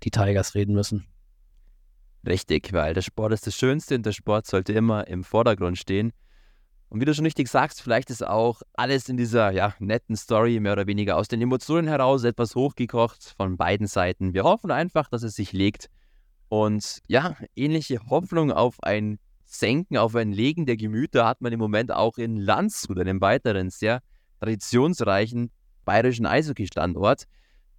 die Tigers reden müssen. Richtig, weil der Sport ist das Schönste und der Sport sollte immer im Vordergrund stehen. Und wie du schon richtig sagst, vielleicht ist auch alles in dieser ja, netten Story mehr oder weniger aus den Emotionen heraus etwas hochgekocht von beiden Seiten. Wir hoffen einfach, dass es sich legt. Und ja, ähnliche Hoffnung auf ein Senken, auf ein Legen der Gemüter hat man im Moment auch in Landshut, einem weiteren sehr traditionsreichen bayerischen Eishockey-Standort.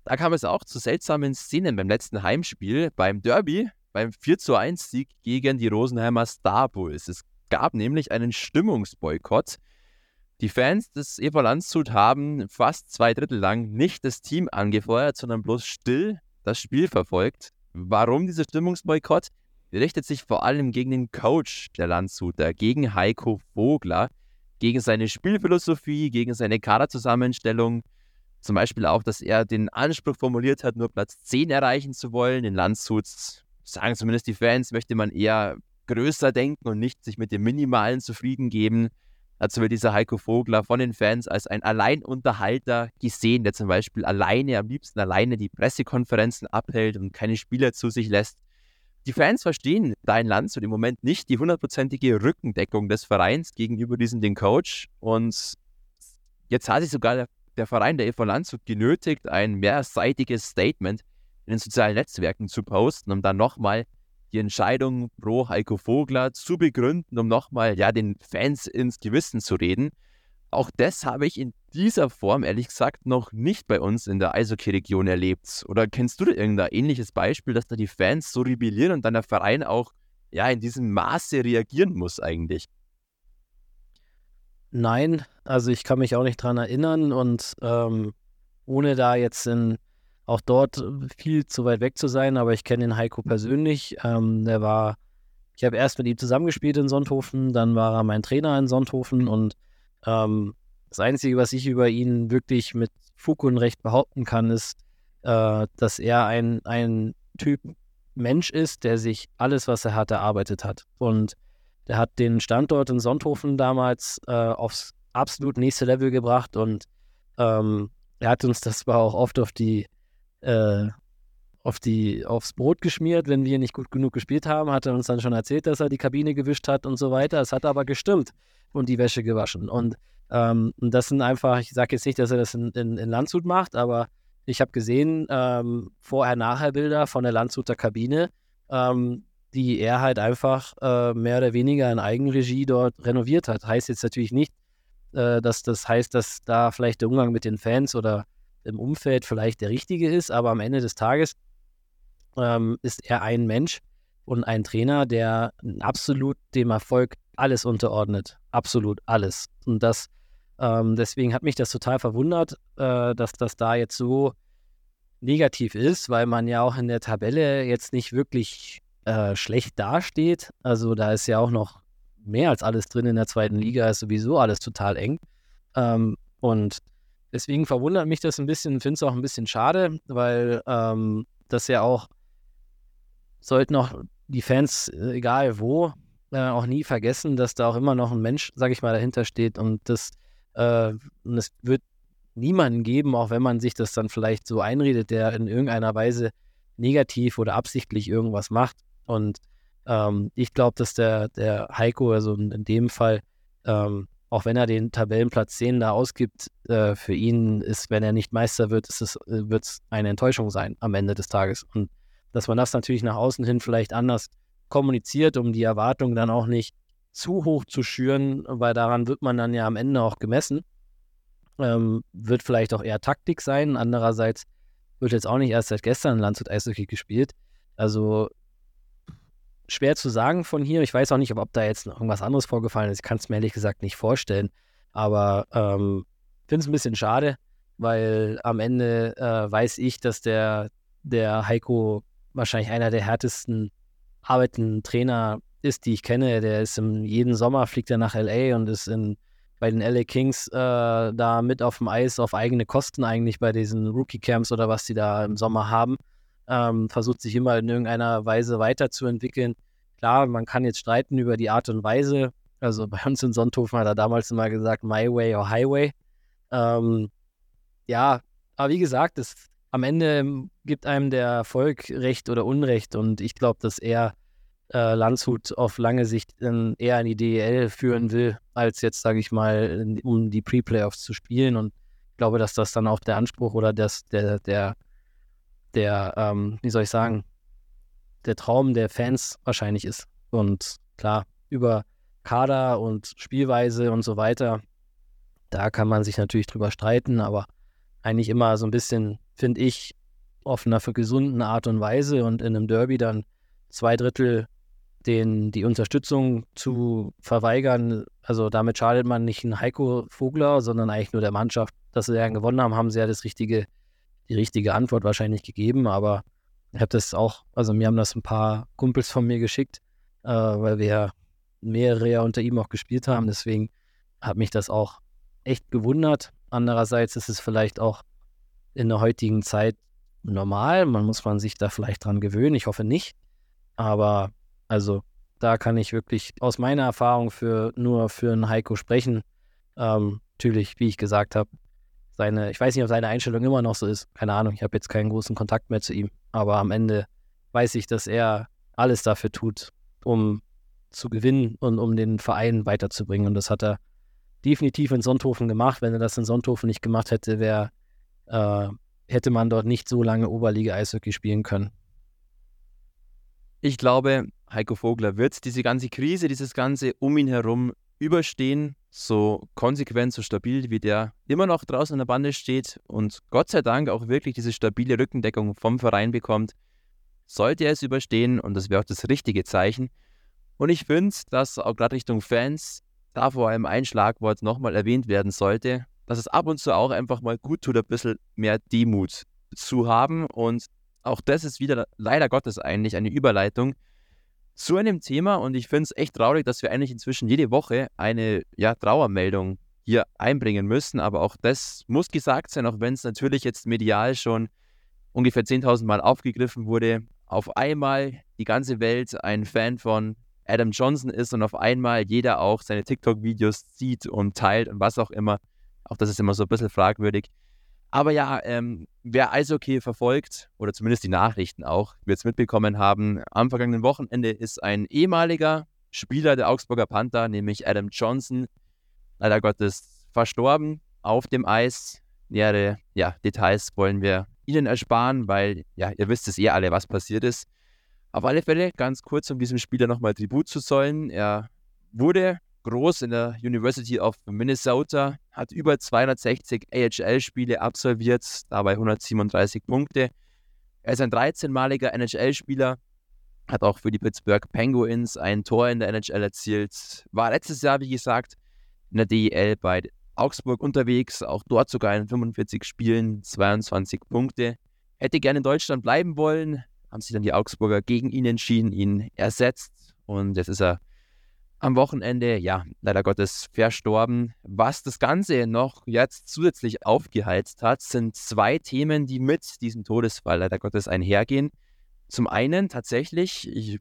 Da kam es auch zu seltsamen Szenen beim letzten Heimspiel, beim Derby, beim 4 zu 1 Sieg gegen die Rosenheimer Star Bulls. Es gab nämlich einen Stimmungsboykott. Die Fans des EV Landshut haben fast zwei Drittel lang nicht das Team angefeuert, sondern bloß still das Spiel verfolgt. Warum dieser Stimmungsboykott? Der richtet sich vor allem gegen den Coach der Landshuter, gegen Heiko Vogler, gegen seine Spielphilosophie, gegen seine Kaderzusammenstellung. Zum Beispiel auch, dass er den Anspruch formuliert hat, nur Platz 10 erreichen zu wollen. In Landshut, sagen zumindest die Fans, möchte man eher größer denken und nicht sich mit dem Minimalen zufrieden geben. Dazu wird dieser Heiko Vogler von den Fans als ein Alleinunterhalter gesehen, der zum Beispiel alleine, am liebsten alleine die Pressekonferenzen abhält und keine Spieler zu sich lässt. Die Fans verstehen dein Landshut im Moment nicht die hundertprozentige Rückendeckung des Vereins gegenüber diesem den Coach. Und jetzt hat sich sogar der, der Verein der EV Landshut genötigt, ein mehrseitiges Statement in den sozialen Netzwerken zu posten, um dann nochmal die Entscheidung pro Heiko Vogler zu begründen, um nochmal ja, den Fans ins Gewissen zu reden. Auch das habe ich in dieser Form, ehrlich gesagt, noch nicht bei uns in der Eishockey-Region erlebt. Oder kennst du da irgendein ähnliches Beispiel, dass da die Fans so rebellieren und dann der Verein auch ja, in diesem Maße reagieren muss eigentlich? Nein, also ich kann mich auch nicht dran erinnern und ähm, ohne da jetzt in auch dort viel zu weit weg zu sein, aber ich kenne den Heiko persönlich. Ähm, der war, ich habe erst mit ihm zusammengespielt in Sonthofen, dann war er mein Trainer in Sonthofen und ähm, das Einzige, was ich über ihn wirklich mit Fug und Recht behaupten kann, ist, äh, dass er ein, ein Typ Mensch ist, der sich alles, was er hat, erarbeitet hat. Und der hat den Standort in Sonthofen damals äh, aufs absolut nächste Level gebracht und ähm, er hat uns das zwar auch oft auf die, äh, auf die, aufs Brot geschmiert, wenn wir nicht gut genug gespielt haben, hat er uns dann schon erzählt, dass er die Kabine gewischt hat und so weiter. Es hat aber gestimmt und die Wäsche gewaschen. Und ähm, das sind einfach, ich sage jetzt nicht, dass er das in, in, in Landshut macht, aber ich habe gesehen, ähm, Vorher-Nachher-Bilder von der Landshuter Kabine, ähm, die er halt einfach äh, mehr oder weniger in Eigenregie dort renoviert hat. Heißt jetzt natürlich nicht, äh, dass das heißt, dass da vielleicht der Umgang mit den Fans oder im Umfeld vielleicht der richtige ist, aber am Ende des Tages ähm, ist er ein Mensch und ein Trainer, der absolut dem Erfolg alles unterordnet. Absolut alles. Und das, ähm, deswegen hat mich das total verwundert, äh, dass das da jetzt so negativ ist, weil man ja auch in der Tabelle jetzt nicht wirklich äh, schlecht dasteht. Also da ist ja auch noch mehr als alles drin in der zweiten Liga, ist sowieso alles total eng. Ähm, und deswegen verwundert mich das ein bisschen, finde es auch ein bisschen schade, weil ähm, das ja auch, sollten auch die Fans, äh, egal wo, äh, auch nie vergessen, dass da auch immer noch ein Mensch, sag ich mal, dahinter steht und das, äh, und es wird niemanden geben, auch wenn man sich das dann vielleicht so einredet, der in irgendeiner Weise negativ oder absichtlich irgendwas macht. Und ähm, ich glaube, dass der, der Heiko, also in dem Fall, ähm, auch wenn er den Tabellenplatz 10 da ausgibt, äh, für ihn ist, wenn er nicht Meister wird, ist es, äh, wird es eine Enttäuschung sein am Ende des Tages. Und dass man das natürlich nach außen hin vielleicht anders kommuniziert, um die Erwartung dann auch nicht zu hoch zu schüren, weil daran wird man dann ja am Ende auch gemessen. Ähm, wird vielleicht auch eher Taktik sein. Andererseits wird jetzt auch nicht erst seit gestern Landshut Eishockey gespielt. Also schwer zu sagen von hier. Ich weiß auch nicht, ob, ob da jetzt noch irgendwas anderes vorgefallen ist. Ich kann es mir ehrlich gesagt nicht vorstellen. Aber ähm, finde es ein bisschen schade, weil am Ende äh, weiß ich, dass der, der Heiko wahrscheinlich einer der härtesten arbeitenden Trainer ist, die ich kenne. Der ist im jeden Sommer fliegt er nach LA und ist in, bei den LA Kings äh, da mit auf dem Eis auf eigene Kosten eigentlich bei diesen Rookie Camps oder was die da im Sommer haben ähm, versucht sich immer in irgendeiner Weise weiterzuentwickeln. Klar, man kann jetzt streiten über die Art und Weise. Also bei uns in Sonthofen hat er damals immer gesagt, My Way or Highway. Ähm, ja, aber wie gesagt, es, am Ende gibt einem der Erfolg Recht oder Unrecht und ich glaube, dass er äh, Landshut auf lange Sicht ähm, eher in die DEL führen will, als jetzt, sage ich mal, in, um die Pre-Playoffs zu spielen und ich glaube, dass das dann auch der Anspruch oder das, der, der der, ähm, wie soll ich sagen, der Traum der Fans wahrscheinlich ist. Und klar, über Kader und Spielweise und so weiter, da kann man sich natürlich drüber streiten, aber eigentlich immer so ein bisschen, finde ich, auf einer für gesunden Art und Weise und in einem Derby dann zwei Drittel den, die Unterstützung zu verweigern. Also damit schadet man nicht einen Heiko Vogler, sondern eigentlich nur der Mannschaft. Dass sie dann gewonnen haben, haben sie ja das richtige die richtige Antwort wahrscheinlich gegeben, aber ich habe das auch, also mir haben das ein paar Kumpels von mir geschickt, äh, weil wir mehrere ja unter ihm auch gespielt haben. Deswegen hat mich das auch echt gewundert. Andererseits ist es vielleicht auch in der heutigen Zeit normal. Man muss man sich da vielleicht dran gewöhnen. Ich hoffe nicht. Aber also da kann ich wirklich aus meiner Erfahrung für nur für einen Heiko sprechen. Ähm, natürlich, wie ich gesagt habe, seine, ich weiß nicht, ob seine Einstellung immer noch so ist. Keine Ahnung, ich habe jetzt keinen großen Kontakt mehr zu ihm. Aber am Ende weiß ich, dass er alles dafür tut, um zu gewinnen und um den Verein weiterzubringen. Und das hat er definitiv in Sonthofen gemacht. Wenn er das in Sonthofen nicht gemacht hätte, wär, äh, hätte man dort nicht so lange Oberliga-Eishockey spielen können. Ich glaube, Heiko Vogler wird diese ganze Krise, dieses ganze um ihn herum überstehen so konsequent, so stabil, wie der immer noch draußen an der Bande steht und Gott sei Dank auch wirklich diese stabile Rückendeckung vom Verein bekommt, sollte er es überstehen und das wäre auch das richtige Zeichen. Und ich finde, dass auch gerade Richtung Fans da vor allem ein Schlagwort nochmal erwähnt werden sollte, dass es ab und zu auch einfach mal gut tut, ein bisschen mehr Demut zu haben. Und auch das ist wieder leider Gottes eigentlich eine Überleitung zu einem Thema und ich finde es echt traurig, dass wir eigentlich inzwischen jede Woche eine ja, Trauermeldung hier einbringen müssen, aber auch das muss gesagt sein, auch wenn es natürlich jetzt medial schon ungefähr 10.000 Mal aufgegriffen wurde. Auf einmal die ganze Welt ein Fan von Adam Johnson ist und auf einmal jeder auch seine TikTok-Videos sieht und teilt und was auch immer. Auch das ist immer so ein bisschen fragwürdig. Aber ja, ähm, wer Eishockey verfolgt, oder zumindest die Nachrichten auch, wird es mitbekommen haben, am vergangenen Wochenende ist ein ehemaliger Spieler der Augsburger Panther, nämlich Adam Johnson, leider Gottes verstorben auf dem Eis. Nähere ja, Details wollen wir Ihnen ersparen, weil ja, ihr wisst es eh alle, was passiert ist. Auf alle Fälle, ganz kurz, um diesem Spieler nochmal Tribut zu zollen. Er wurde groß in der University of Minnesota, hat über 260 AHL-Spiele absolviert, dabei 137 Punkte. Er ist ein 13-maliger NHL-Spieler, hat auch für die Pittsburgh Penguins ein Tor in der NHL erzielt, war letztes Jahr, wie gesagt, in der DEL bei Augsburg unterwegs, auch dort sogar in 45 Spielen 22 Punkte. Hätte gerne in Deutschland bleiben wollen, haben sich dann die Augsburger gegen ihn entschieden, ihn ersetzt und jetzt ist er am Wochenende, ja, leider Gottes verstorben. Was das Ganze noch jetzt zusätzlich aufgeheizt hat, sind zwei Themen, die mit diesem Todesfall leider Gottes einhergehen. Zum einen tatsächlich, ich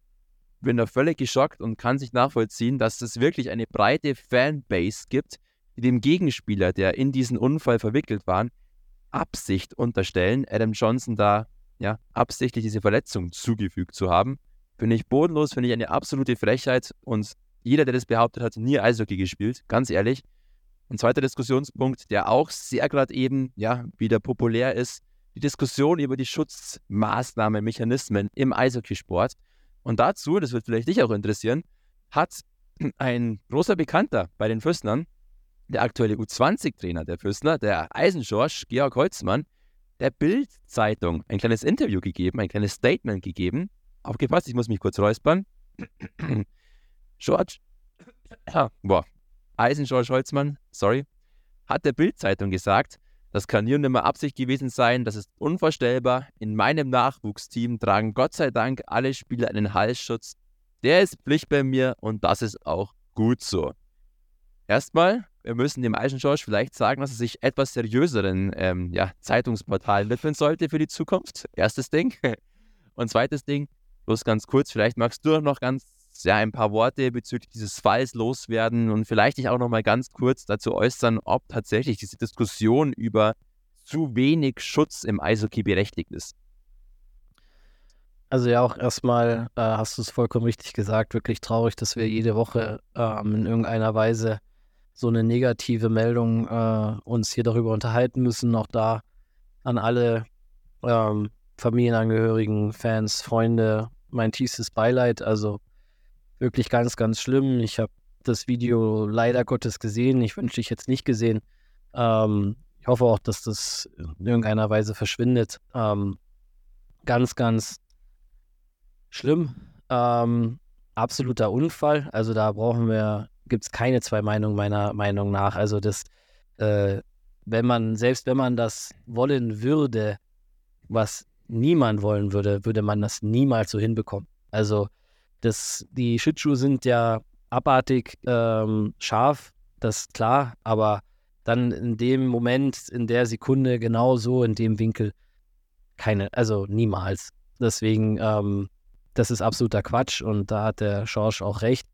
bin da völlig geschockt und kann sich nachvollziehen, dass es wirklich eine breite Fanbase gibt, die dem Gegenspieler, der in diesen Unfall verwickelt war, Absicht unterstellen, Adam Johnson da ja, absichtlich diese Verletzung zugefügt zu haben. Finde ich bodenlos, finde ich eine absolute Frechheit und jeder, der das behauptet hat, nie Eishockey gespielt, ganz ehrlich. Ein zweiter Diskussionspunkt, der auch sehr gerade eben ja, wieder populär ist, die Diskussion über die Schutzmaßnahmen, Mechanismen im Eishockeysport. Und dazu, das wird vielleicht dich auch interessieren, hat <clears throat> ein großer Bekannter bei den Fürstnern, der aktuelle U20-Trainer der Fürstner, der Eisenschorsch, Georg Holzmann, der Bild-Zeitung ein kleines Interview gegeben, ein kleines Statement gegeben. Aufgepasst, ich muss mich kurz räuspern. George, boah, Eisen-George Holzmann, sorry, hat der Bild-Zeitung gesagt, das kann hier nicht mehr Absicht gewesen sein, das ist unvorstellbar. In meinem Nachwuchsteam tragen Gott sei Dank alle Spieler einen Halsschutz. Der ist Pflicht bei mir und das ist auch gut so. Erstmal, wir müssen dem Eisenschorsch vielleicht sagen, dass er sich etwas seriöseren ähm, ja, Zeitungsportalen widmen sollte für die Zukunft. Erstes Ding. <laughs> Und zweites Ding, bloß ganz kurz, vielleicht magst du noch ganz ja, ein paar Worte bezüglich dieses Falls loswerden und vielleicht dich auch noch mal ganz kurz dazu äußern, ob tatsächlich diese Diskussion über zu wenig Schutz im Eishockey berechtigt ist. Also ja, auch erstmal äh, hast du es vollkommen richtig gesagt, wirklich traurig, dass wir jede Woche ähm, in irgendeiner Weise so eine negative Meldung äh, uns hier darüber unterhalten müssen. Auch da an alle ähm, Familienangehörigen, Fans, Freunde, mein tiefstes Beileid. Also wirklich ganz, ganz schlimm. Ich habe das Video leider Gottes gesehen. Ich wünsche ich jetzt nicht gesehen. Ähm, ich hoffe auch, dass das in irgendeiner Weise verschwindet. Ähm, ganz, ganz schlimm. Ähm, absoluter Unfall. Also da brauchen wir, gibt es keine zwei Meinungen meiner Meinung nach. Also das, äh, wenn man, selbst wenn man das wollen würde, was niemand wollen würde, würde man das niemals so hinbekommen. Also das, die Schlittschuhe sind ja abartig ähm, scharf, das ist klar, aber dann in dem Moment, in der Sekunde, genau so in dem Winkel, keine, also niemals. Deswegen, ähm, das ist absoluter Quatsch und da hat der Schorsch auch recht.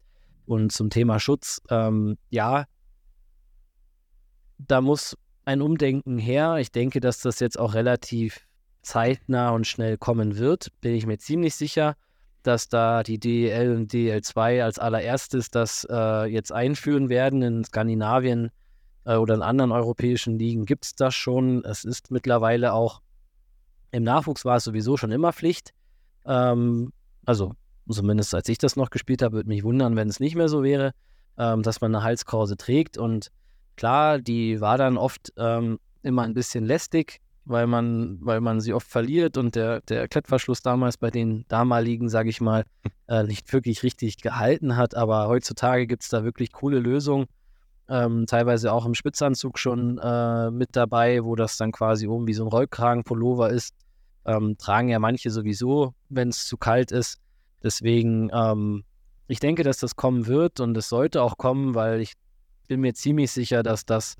Und zum Thema Schutz, ähm, ja, da muss ein Umdenken her. Ich denke, dass das jetzt auch relativ zeitnah und schnell kommen wird, bin ich mir ziemlich sicher dass da die DEL und DEL2 als allererstes das äh, jetzt einführen werden. In Skandinavien äh, oder in anderen europäischen Ligen gibt es das schon. Es ist mittlerweile auch im Nachwuchs war es sowieso schon immer Pflicht. Ähm, also zumindest als ich das noch gespielt habe, würde mich wundern, wenn es nicht mehr so wäre, ähm, dass man eine Halskrause trägt. Und klar, die war dann oft ähm, immer ein bisschen lästig, weil man, weil man sie oft verliert und der, der Klettverschluss damals bei den damaligen, sage ich mal, äh, nicht wirklich richtig gehalten hat. Aber heutzutage gibt es da wirklich coole Lösungen. Ähm, teilweise auch im Spitzanzug schon äh, mit dabei, wo das dann quasi oben wie so ein Rollkragenpullover ist. Ähm, tragen ja manche sowieso, wenn es zu kalt ist. Deswegen, ähm, ich denke, dass das kommen wird und es sollte auch kommen, weil ich bin mir ziemlich sicher, dass das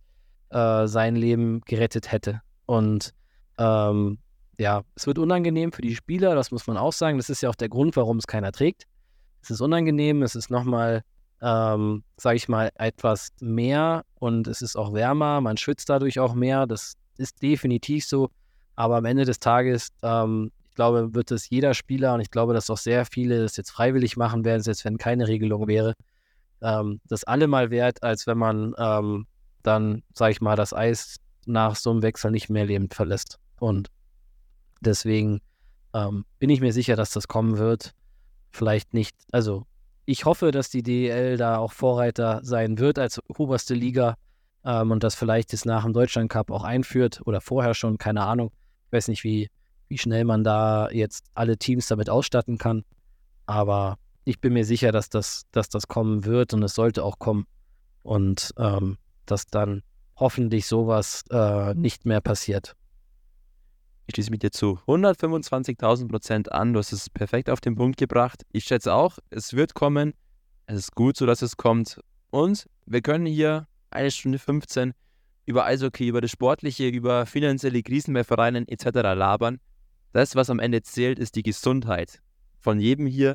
äh, sein Leben gerettet hätte. Und ähm, ja, es wird unangenehm für die Spieler, das muss man auch sagen. Das ist ja auch der Grund, warum es keiner trägt. es ist unangenehm, es ist nochmal, ähm, sage ich mal, etwas mehr und es ist auch wärmer, man schwitzt dadurch auch mehr, das ist definitiv so, aber am Ende des Tages, ähm, ich glaube, wird es jeder Spieler und ich glaube, dass auch sehr viele das jetzt freiwillig machen werden, selbst wenn keine Regelung wäre, ähm, das allemal wert, als wenn man ähm, dann, sage ich mal, das Eis nach so einem Wechsel nicht mehr lebend verlässt. Und deswegen ähm, bin ich mir sicher, dass das kommen wird. Vielleicht nicht, also ich hoffe, dass die DEL da auch Vorreiter sein wird als oberste Liga ähm, und das vielleicht jetzt nach dem Deutschland Cup auch einführt oder vorher schon, keine Ahnung. Ich weiß nicht, wie, wie schnell man da jetzt alle Teams damit ausstatten kann. Aber ich bin mir sicher, dass das, dass das kommen wird und es sollte auch kommen. Und ähm, dass dann hoffentlich sowas äh, nicht mehr passiert. Ich schließe mich dir zu 125.000 Prozent an. Du hast es perfekt auf den Punkt gebracht. Ich schätze auch, es wird kommen. Es ist gut so, dass es kommt. Und wir können hier eine Stunde 15 über Eishockey, über das Sportliche, über finanzielle Krisen bei Vereinen etc. labern. Das, was am Ende zählt, ist die Gesundheit von jedem hier.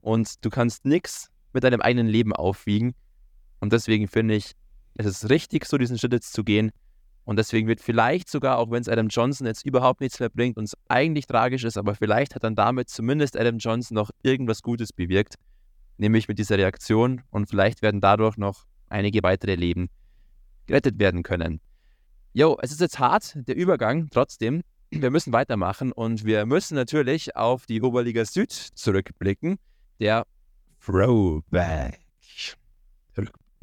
Und du kannst nichts mit deinem eigenen Leben aufwiegen. Und deswegen finde ich, es ist richtig, so diesen Schritt jetzt zu gehen. Und deswegen wird vielleicht sogar, auch wenn es Adam Johnson jetzt überhaupt nichts mehr bringt und es eigentlich tragisch ist, aber vielleicht hat dann damit zumindest Adam Johnson noch irgendwas Gutes bewirkt, nämlich mit dieser Reaktion. Und vielleicht werden dadurch noch einige weitere Leben gerettet werden können. Jo, es ist jetzt hart, der Übergang, trotzdem. Wir müssen weitermachen und wir müssen natürlich auf die Oberliga Süd zurückblicken. Der Throwback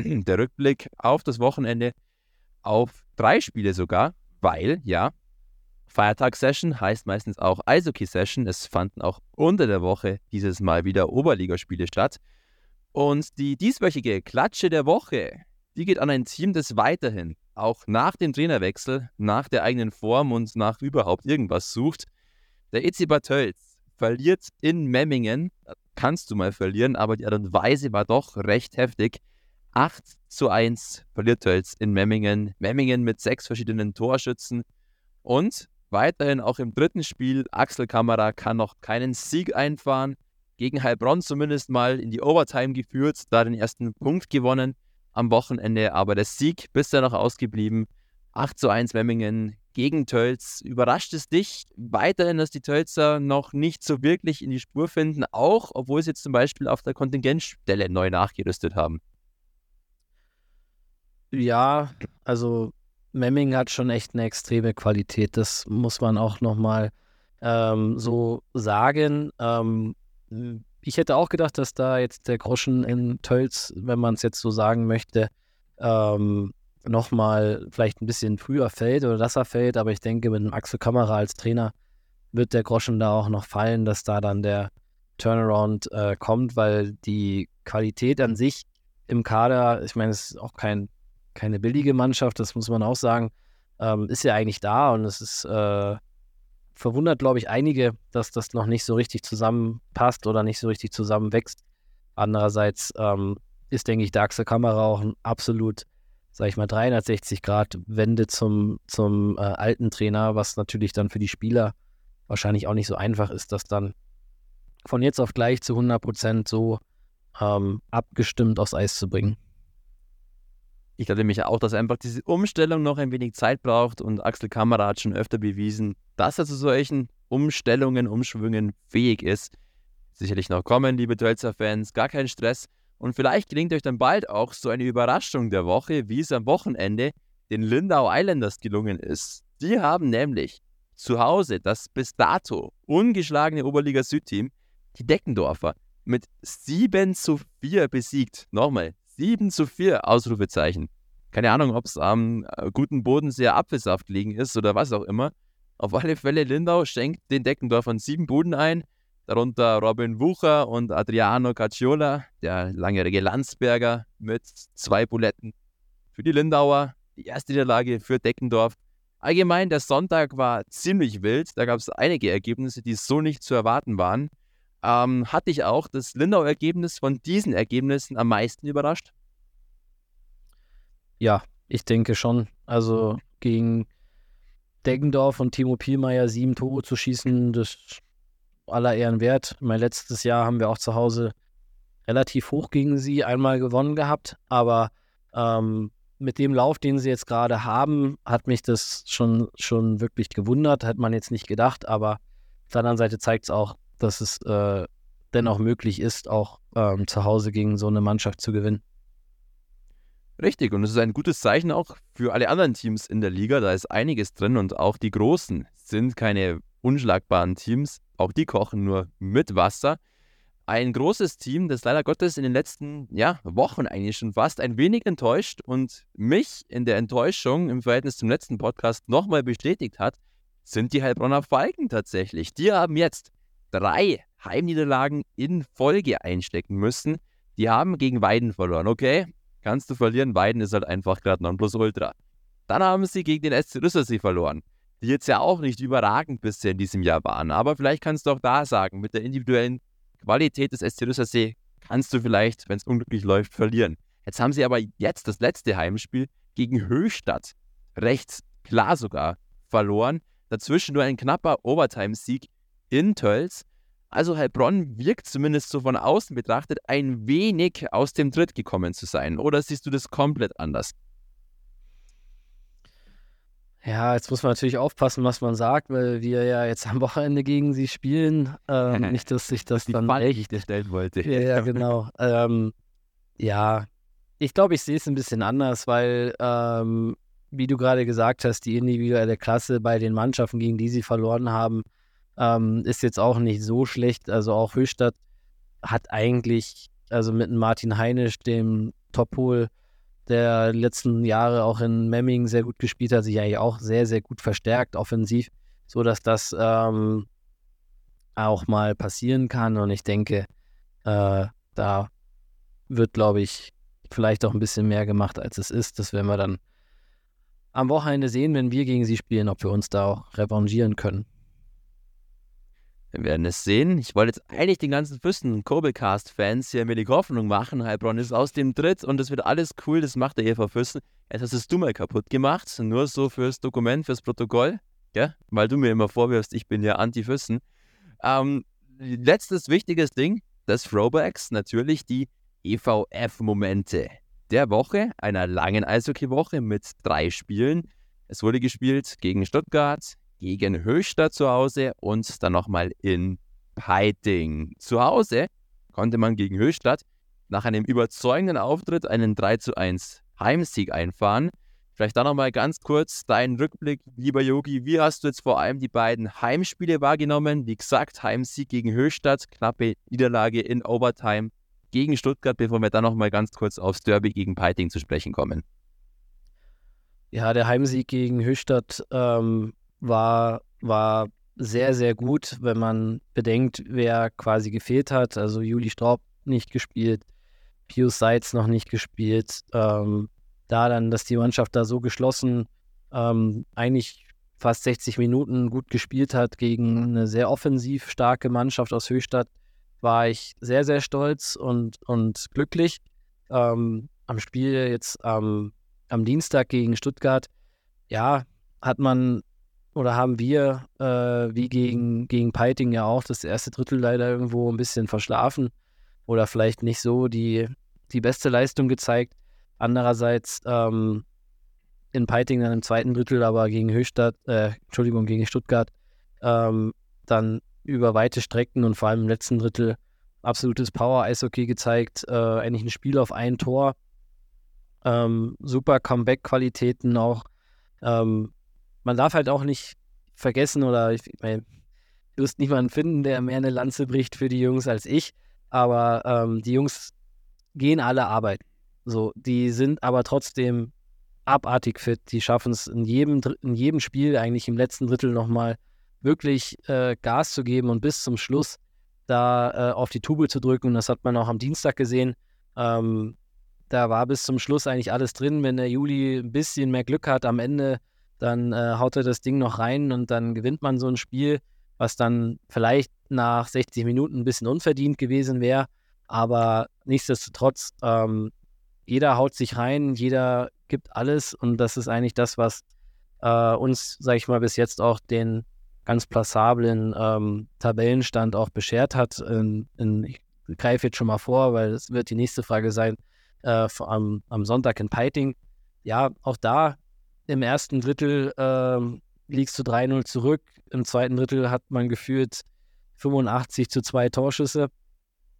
<clears throat> der Rückblick auf das Wochenende, auf drei Spiele sogar, weil, ja, Feiertagssession heißt meistens auch Eishockey-Session. Es fanden auch unter der Woche dieses Mal wieder Oberligaspiele statt. Und die dieswöchige Klatsche der Woche, die geht an ein Team, das weiterhin, auch nach dem Trainerwechsel, nach der eigenen Form und nach überhaupt irgendwas sucht. Der EC Bad Tölz verliert in Memmingen. Kannst du mal verlieren, aber die Art und Weise war doch recht heftig. 8 zu 1 verliert Tölz in Memmingen. Memmingen mit sechs verschiedenen Torschützen. Und weiterhin auch im dritten Spiel, Axel Kamera kann noch keinen Sieg einfahren. Gegen Heilbronn zumindest mal in die Overtime geführt, da den ersten Punkt gewonnen am Wochenende. Aber der Sieg bisher noch ausgeblieben. 8 zu 1 Memmingen gegen Tölz. Überrascht es dich weiterhin, dass die Tölzer noch nicht so wirklich in die Spur finden, auch obwohl sie jetzt zum Beispiel auf der Kontingentstelle neu nachgerüstet haben? Ja, also Memming hat schon echt eine extreme Qualität. Das muss man auch nochmal ähm, so sagen. Ähm, ich hätte auch gedacht, dass da jetzt der Groschen in Tölz, wenn man es jetzt so sagen möchte, ähm, nochmal vielleicht ein bisschen früher fällt oder dass er fällt. Aber ich denke, mit dem Axel Kamera als Trainer wird der Groschen da auch noch fallen, dass da dann der Turnaround äh, kommt, weil die Qualität an sich im Kader, ich meine, es ist auch kein keine billige Mannschaft, das muss man auch sagen, ähm, ist ja eigentlich da und es ist äh, verwundert, glaube ich, einige, dass das noch nicht so richtig zusammenpasst oder nicht so richtig zusammenwächst. Andererseits ähm, ist, denke ich, Axel Kamera auch ein absolut, sage ich mal, 360 Grad Wende zum, zum äh, alten Trainer, was natürlich dann für die Spieler wahrscheinlich auch nicht so einfach ist, das dann von jetzt auf gleich zu 100 Prozent so ähm, abgestimmt aufs Eis zu bringen. Ich glaube nämlich auch, dass einfach diese Umstellung noch ein wenig Zeit braucht und Axel Kamera hat schon öfter bewiesen, dass er zu solchen Umstellungen, Umschwüngen fähig ist. Sicherlich noch kommen, liebe Tölzer-Fans, gar kein Stress. Und vielleicht gelingt euch dann bald auch so eine Überraschung der Woche, wie es am Wochenende den Lindau Islanders gelungen ist. Die haben nämlich zu Hause das bis dato ungeschlagene Oberliga Südteam, die Deckendorfer, mit 7 zu 4 besiegt. Nochmal, 7 zu 4 Ausrufezeichen. Keine Ahnung, ob es am äh, guten Boden sehr Apfelsaft liegen ist oder was auch immer. Auf alle Fälle, Lindau schenkt den Deckendorfern sieben Buden ein, darunter Robin Wucher und Adriano Cacciola, der langjährige Landsberger mit zwei Buletten. Für die Lindauer die erste Niederlage für Deckendorf. Allgemein, der Sonntag war ziemlich wild. Da gab es einige Ergebnisse, die so nicht zu erwarten waren ähm, hat dich auch das Lindau-Ergebnis von diesen Ergebnissen am meisten überrascht? Ja, ich denke schon. Also gegen Deggendorf und Timo Pielmeier sieben Tore zu schießen, das aller Ehren wert. Mein letztes Jahr haben wir auch zu Hause relativ hoch gegen sie einmal gewonnen gehabt, aber ähm, mit dem Lauf, den sie jetzt gerade haben, hat mich das schon, schon wirklich gewundert, hat man jetzt nicht gedacht, aber auf der anderen Seite zeigt es auch, dass es äh, dennoch möglich ist, auch ähm, zu Hause gegen so eine Mannschaft zu gewinnen. Richtig, und es ist ein gutes Zeichen auch für alle anderen Teams in der Liga. Da ist einiges drin und auch die Großen sind keine unschlagbaren Teams. Auch die kochen nur mit Wasser. Ein großes Team, das leider Gottes in den letzten ja, Wochen eigentlich schon fast ein wenig enttäuscht und mich in der Enttäuschung im Verhältnis zum letzten Podcast nochmal bestätigt hat, sind die Heilbronner Falken tatsächlich. Die haben jetzt drei Heimniederlagen in Folge einstecken müssen. Die haben gegen Weiden verloren, okay? Kannst du verlieren, Weiden ist halt einfach gerade Nonplusultra. Dann haben sie gegen den SC Rüssersee verloren, die jetzt ja auch nicht überragend bisher in diesem Jahr waren. Aber vielleicht kannst du auch da sagen, mit der individuellen Qualität des SC Rüssersee kannst du vielleicht, wenn es unglücklich läuft, verlieren. Jetzt haben sie aber jetzt das letzte Heimspiel gegen Höchstadt recht klar sogar verloren. Dazwischen nur ein knapper Overtime-Sieg in Tölz. Also Heilbronn wirkt zumindest so von außen betrachtet ein wenig aus dem Tritt gekommen zu sein. Oder siehst du das komplett anders? Ja, jetzt muss man natürlich aufpassen, was man sagt, weil wir ja jetzt am Wochenende gegen sie spielen. Ähm, <laughs> nicht, dass sich das Die dann Falle, die echt. ich stellen wollte. Ja, ja, <laughs> genau. ähm, ja, ich glaube, ich sehe es ein bisschen anders, weil, ähm, wie du gerade gesagt hast, die individuelle Klasse bei den Mannschaften, gegen die sie verloren haben, ähm, ist jetzt auch nicht so schlecht. Also auch Höchstadt hat eigentlich, also mit Martin Heinisch, dem Top-Pol der letzten Jahre auch in Memming sehr gut gespielt hat, sich eigentlich auch sehr, sehr gut verstärkt offensiv, so dass das ähm, auch mal passieren kann. Und ich denke, äh, da wird, glaube ich, vielleicht auch ein bisschen mehr gemacht, als es ist. Das werden wir dann am Wochenende sehen, wenn wir gegen sie spielen, ob wir uns da auch revanchieren können. Wir werden es sehen. Ich wollte jetzt eigentlich den ganzen Füssen Kurbelcast-Fans hier mir die Hoffnung machen. Heilbronn ist aus dem Tritt und es wird alles cool. Das macht der EV Füssen. Jetzt hast du mal kaputt gemacht. Nur so fürs Dokument, fürs Protokoll. Ja? Weil du mir immer vorwirfst, ich bin ja Anti-Füssen. Ähm, letztes wichtiges Ding, das Throwbacks, natürlich die EVF-Momente der Woche, einer langen Eishockey-Woche mit drei Spielen. Es wurde gespielt gegen Stuttgart, gegen Höchstadt zu Hause und dann nochmal in Peiting. Zu Hause konnte man gegen Höchstadt nach einem überzeugenden Auftritt einen 3 zu 1 Heimsieg einfahren. Vielleicht da nochmal ganz kurz deinen Rückblick, lieber Yogi. Wie hast du jetzt vor allem die beiden Heimspiele wahrgenommen? Wie gesagt, Heimsieg gegen Höchstadt, knappe Niederlage in Overtime gegen Stuttgart, bevor wir dann nochmal ganz kurz aufs Derby gegen Peiting zu sprechen kommen. Ja, der Heimsieg gegen Höchstadt ähm, war, war sehr, sehr gut, wenn man bedenkt, wer quasi gefehlt hat. Also Juli Straub nicht gespielt, Pius Seitz noch nicht gespielt. Ähm, da dann, dass die Mannschaft da so geschlossen ähm, eigentlich fast 60 Minuten gut gespielt hat gegen eine sehr offensiv starke Mannschaft aus Höchstadt, war ich sehr, sehr stolz und, und glücklich. Ähm, am Spiel jetzt am, am Dienstag gegen Stuttgart, ja, hat man oder haben wir, äh, wie gegen, gegen Peiting ja auch, das erste Drittel leider irgendwo ein bisschen verschlafen oder vielleicht nicht so die, die beste Leistung gezeigt. Andererseits ähm, in Peiting dann im zweiten Drittel, aber gegen Höchstadt, äh, Entschuldigung, gegen Stuttgart, ähm, dann über weite Strecken und vor allem im letzten Drittel absolutes Power-Eishockey gezeigt. Äh, eigentlich ein Spiel auf ein Tor. Ähm, super Comeback-Qualitäten auch. Ähm, man darf halt auch nicht vergessen oder ich, meine, du wirst niemanden finden, der mehr eine Lanze bricht für die Jungs als ich. Aber ähm, die Jungs gehen alle arbeiten. So, die sind aber trotzdem abartig fit. Die schaffen es in jedem, in jedem Spiel, eigentlich im letzten Drittel nochmal wirklich äh, Gas zu geben und bis zum Schluss da äh, auf die Tube zu drücken. Das hat man auch am Dienstag gesehen. Ähm, da war bis zum Schluss eigentlich alles drin. Wenn der Juli ein bisschen mehr Glück hat am Ende, dann äh, haut er das Ding noch rein und dann gewinnt man so ein Spiel, was dann vielleicht nach 60 Minuten ein bisschen unverdient gewesen wäre. Aber nichtsdestotrotz, ähm, jeder haut sich rein, jeder gibt alles und das ist eigentlich das, was äh, uns, sag ich mal, bis jetzt auch den ganz plassablen ähm, Tabellenstand auch beschert hat. In, in, greife jetzt schon mal vor, weil es wird die nächste Frage sein, äh, am, am Sonntag in Peiting. Ja, auch da im ersten Drittel ähm, liegst du 3-0 zurück. Im zweiten Drittel hat man gefühlt 85 zu 2 Torschüsse,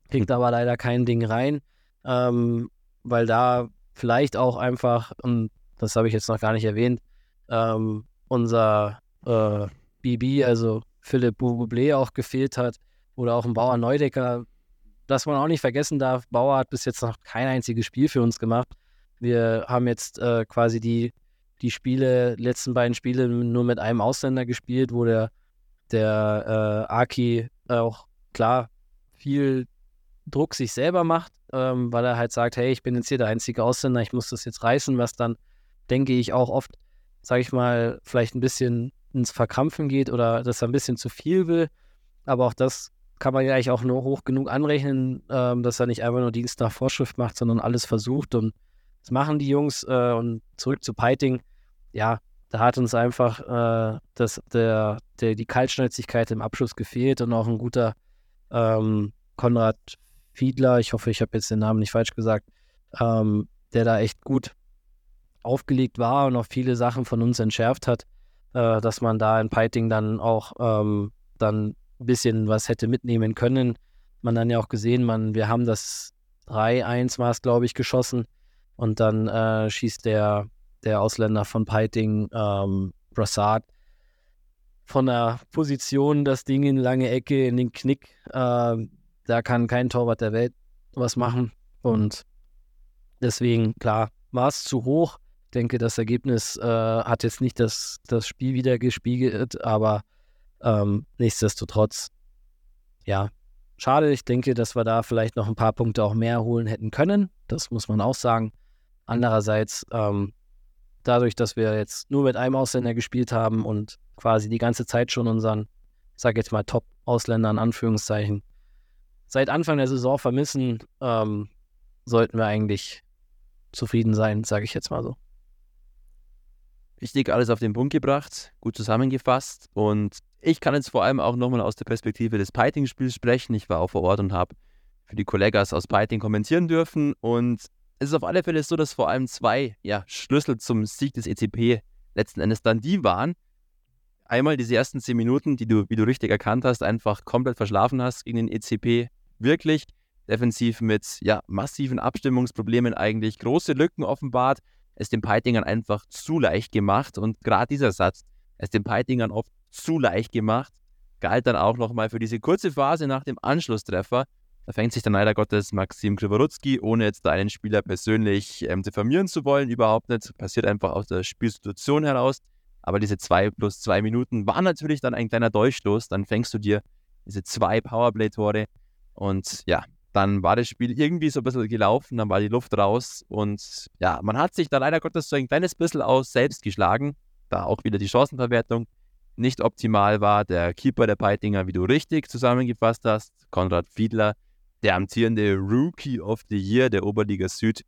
kriegt aber leider kein Ding rein, ähm, weil da vielleicht auch einfach, und das habe ich jetzt noch gar nicht erwähnt, ähm, unser äh, BB, also Philipp Boublé auch gefehlt hat oder auch ein Bauer Neudecker, dass man auch nicht vergessen darf, Bauer hat bis jetzt noch kein einziges Spiel für uns gemacht. Wir haben jetzt äh, quasi die, die Spiele, letzten beiden Spiele nur mit einem Ausländer gespielt, wo der, der äh, Aki auch klar viel Druck sich selber macht, ähm, weil er halt sagt, hey, ich bin jetzt hier der einzige Ausländer, ich muss das jetzt reißen, was dann, denke ich, auch oft, sage ich mal, vielleicht ein bisschen ins Verkrampfen geht oder dass er ein bisschen zu viel will. Aber auch das kann man ja eigentlich auch nur hoch genug anrechnen, ähm, dass er nicht einfach nur Dienst nach Vorschrift macht, sondern alles versucht. Und das machen die Jungs. Äh, und zurück zu Piting. Ja, da hat uns einfach äh, das, der, der, die Kaltschnäuzigkeit im Abschluss gefehlt und auch ein guter ähm, Konrad Fiedler, ich hoffe, ich habe jetzt den Namen nicht falsch gesagt, ähm, der da echt gut aufgelegt war und auch viele Sachen von uns entschärft hat, äh, dass man da in Piting dann auch ähm, dann ein bisschen was hätte mitnehmen können. Man dann ja auch gesehen, man, wir haben das 3-1 war es, glaube ich, geschossen und dann äh, schießt der, der Ausländer von Piting, ähm, Brassard, von der Position das Ding in lange Ecke, in den Knick. Äh, da kann kein Torwart der Welt was machen. Und deswegen, klar, war es zu hoch. Ich denke, das Ergebnis äh, hat jetzt nicht das, das Spiel wieder gespiegelt, aber ähm, nichtsdestotrotz, ja, schade. Ich denke, dass wir da vielleicht noch ein paar Punkte auch mehr holen hätten können. Das muss man auch sagen. Andererseits, ähm, dadurch, dass wir jetzt nur mit einem Ausländer gespielt haben und quasi die ganze Zeit schon unseren, sag jetzt mal, Top-Ausländer in Anführungszeichen seit Anfang der Saison vermissen, ähm, sollten wir eigentlich zufrieden sein, sage ich jetzt mal so. Richtig, alles auf den Punkt gebracht, gut zusammengefasst. Und ich kann jetzt vor allem auch nochmal aus der Perspektive des Piting-Spiels sprechen. Ich war auch vor Ort und habe für die Kollegas aus Piting kommentieren dürfen. Und es ist auf alle Fälle so, dass vor allem zwei ja, Schlüssel zum Sieg des ECP letzten Endes dann die waren. Einmal diese ersten zehn Minuten, die du, wie du richtig erkannt hast, einfach komplett verschlafen hast gegen den ECP. Wirklich defensiv mit ja, massiven Abstimmungsproblemen eigentlich große Lücken offenbart es den Peitingern einfach zu leicht gemacht. Und gerade dieser Satz, es den Peitingern oft zu leicht gemacht, galt dann auch nochmal für diese kurze Phase nach dem Anschlusstreffer. Da fängt sich dann leider Gottes Maxim Krivorutzki, ohne jetzt da einen Spieler persönlich ähm, diffamieren zu wollen, überhaupt nicht. Passiert einfach aus der Spielsituation heraus. Aber diese zwei plus zwei Minuten waren natürlich dann ein kleiner Durchstoß. Dann fängst du dir diese zwei Powerplay-Tore. Und ja, dann war das Spiel irgendwie so ein bisschen gelaufen, dann war die Luft raus und ja, man hat sich da leider Gottes so ein kleines bisschen aus selbst geschlagen, da auch wieder die Chancenverwertung nicht optimal war. Der Keeper der Peitinger, wie du richtig zusammengefasst hast, Konrad Fiedler, der amtierende Rookie of the Year der Oberliga Süd,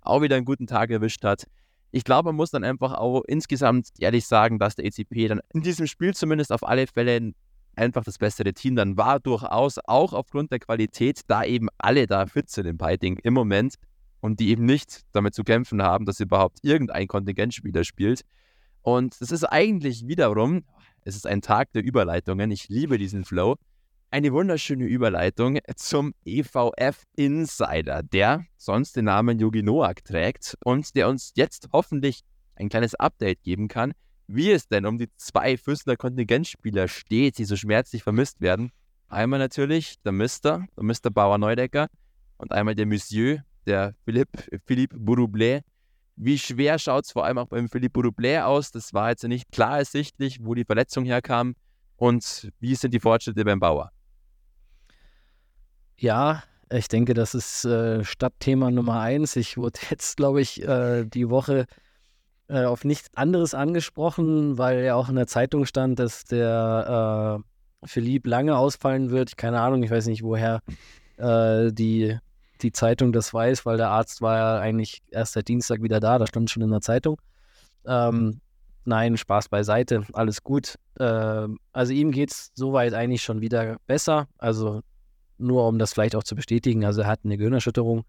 auch wieder einen guten Tag erwischt hat. Ich glaube, man muss dann einfach auch insgesamt ehrlich sagen, dass der ECP dann in diesem Spiel zumindest auf alle Fälle einfach das bessere Team dann war, durchaus auch aufgrund der Qualität, da eben alle da fit sind im Piting im Moment und die eben nicht damit zu kämpfen haben, dass überhaupt irgendein Kontingentspieler spielt. Und es ist eigentlich wiederum, es ist ein Tag der Überleitungen, ich liebe diesen Flow, eine wunderschöne Überleitung zum EVF Insider, der sonst den Namen Yogi Noak trägt und der uns jetzt hoffentlich ein kleines Update geben kann, wie es denn um die zwei Füßler Kontingentspieler steht, die so schmerzlich vermisst werden. Einmal natürlich der Mister, der Mister Bauer Neudecker und einmal der Monsieur, der Philippe, Philippe Bourroublé. Wie schwer schaut es vor allem auch beim Philippe Bourroublé aus? Das war jetzt nicht klar ersichtlich, wo die Verletzung herkam. Und wie sind die Fortschritte beim Bauer? Ja, ich denke, das ist äh, Stadtthema Nummer eins. Ich wurde <laughs> jetzt, glaube ich, äh, die Woche äh, auf nichts anderes angesprochen, weil ja auch in der Zeitung stand, dass der äh, Philipp lange ausfallen wird. Keine Ahnung, ich weiß nicht, woher äh, die, die Zeitung das weiß, weil der Arzt war ja eigentlich erst seit Dienstag wieder da, da stand schon in der Zeitung. Ähm, nein, Spaß beiseite, alles gut. Äh, also ihm geht es soweit eigentlich schon wieder besser. Also nur um das vielleicht auch zu bestätigen, also er hat eine Gehirnerschütterung,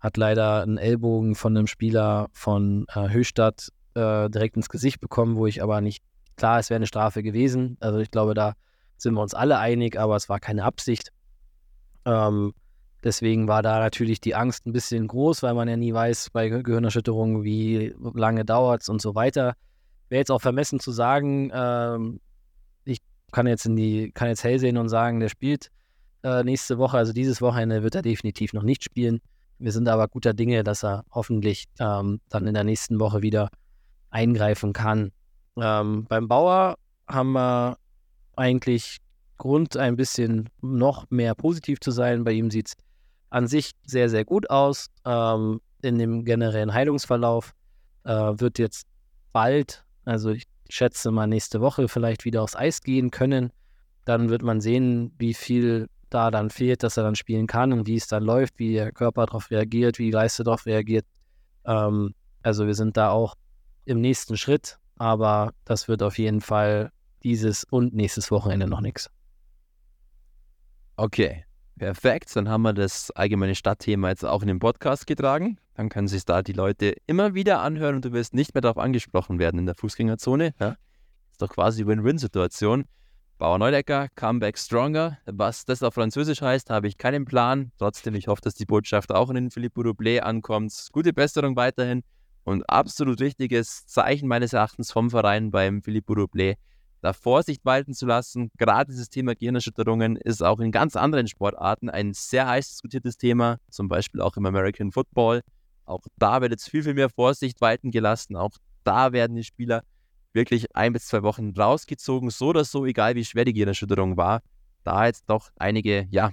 hat leider einen Ellbogen von einem Spieler von äh, Höchstadt äh, direkt ins Gesicht bekommen, wo ich aber nicht, klar, es wäre eine Strafe gewesen. Also ich glaube, da sind wir uns alle einig, aber es war keine Absicht. Ähm, deswegen war da natürlich die Angst ein bisschen groß, weil man ja nie weiß bei Gehirnerschütterungen, wie lange dauert es und so weiter. Wäre jetzt auch vermessen zu sagen, ähm, ich kann jetzt in die, kann jetzt hell sehen und sagen, der spielt äh, nächste Woche, also dieses Wochenende wird er definitiv noch nicht spielen. Wir sind aber guter Dinge, dass er hoffentlich ähm, dann in der nächsten Woche wieder eingreifen kann. Ähm, beim Bauer haben wir eigentlich Grund, ein bisschen noch mehr positiv zu sein. Bei ihm sieht es an sich sehr, sehr gut aus. Ähm, in dem generellen Heilungsverlauf äh, wird jetzt bald, also ich schätze mal nächste Woche, vielleicht wieder aufs Eis gehen können. Dann wird man sehen, wie viel da dann fehlt, dass er dann spielen kann und wie es dann läuft, wie der Körper darauf reagiert, wie die Leiste darauf reagiert. Ähm, also wir sind da auch im nächsten Schritt, aber das wird auf jeden Fall dieses und nächstes Wochenende noch nichts. Okay, perfekt. Dann haben wir das allgemeine Stadtthema jetzt auch in den Podcast getragen. Dann können sich da die Leute immer wieder anhören und du wirst nicht mehr darauf angesprochen werden in der Fußgängerzone. Ja? Ist doch quasi Win-Win-Situation. Bauer Neudecker, Comeback Stronger. Was das auf Französisch heißt, habe ich keinen Plan. Trotzdem, ich hoffe, dass die Botschaft auch in den Philippe Roublé ankommt. Gute Besserung weiterhin und absolut richtiges Zeichen meines Erachtens vom Verein beim Philippe Roublé, da Vorsicht walten zu lassen. Gerade dieses Thema Gehirnerschütterungen ist auch in ganz anderen Sportarten ein sehr heiß diskutiertes Thema, zum Beispiel auch im American Football. Auch da wird jetzt viel, viel mehr Vorsicht walten gelassen. Auch da werden die Spieler wirklich ein bis zwei Wochen rausgezogen, so oder so, egal wie schwer die Gehirnerschütterung war. Da jetzt doch einige, ja,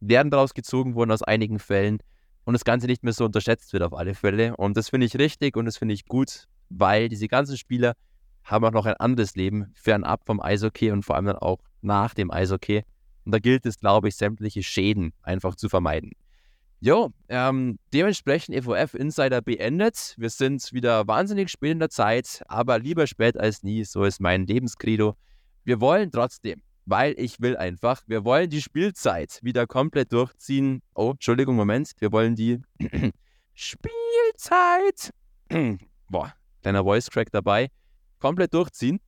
werden rausgezogen wurden aus einigen Fällen und das Ganze nicht mehr so unterschätzt wird auf alle Fälle. Und das finde ich richtig und das finde ich gut, weil diese ganzen Spieler haben auch noch ein anderes Leben, fernab vom Eishockey und vor allem dann auch nach dem Eishockey. Und da gilt es, glaube ich, sämtliche Schäden einfach zu vermeiden. Jo, ähm, dementsprechend EVF Insider beendet. Wir sind wieder wahnsinnig spät in der Zeit, aber lieber spät als nie, so ist mein Lebenskredo. Wir wollen trotzdem, weil ich will einfach, wir wollen die Spielzeit wieder komplett durchziehen. Oh, Entschuldigung, Moment, wir wollen die <clears throat> Spielzeit, <clears throat> boah, kleiner Voice Crack dabei, komplett durchziehen.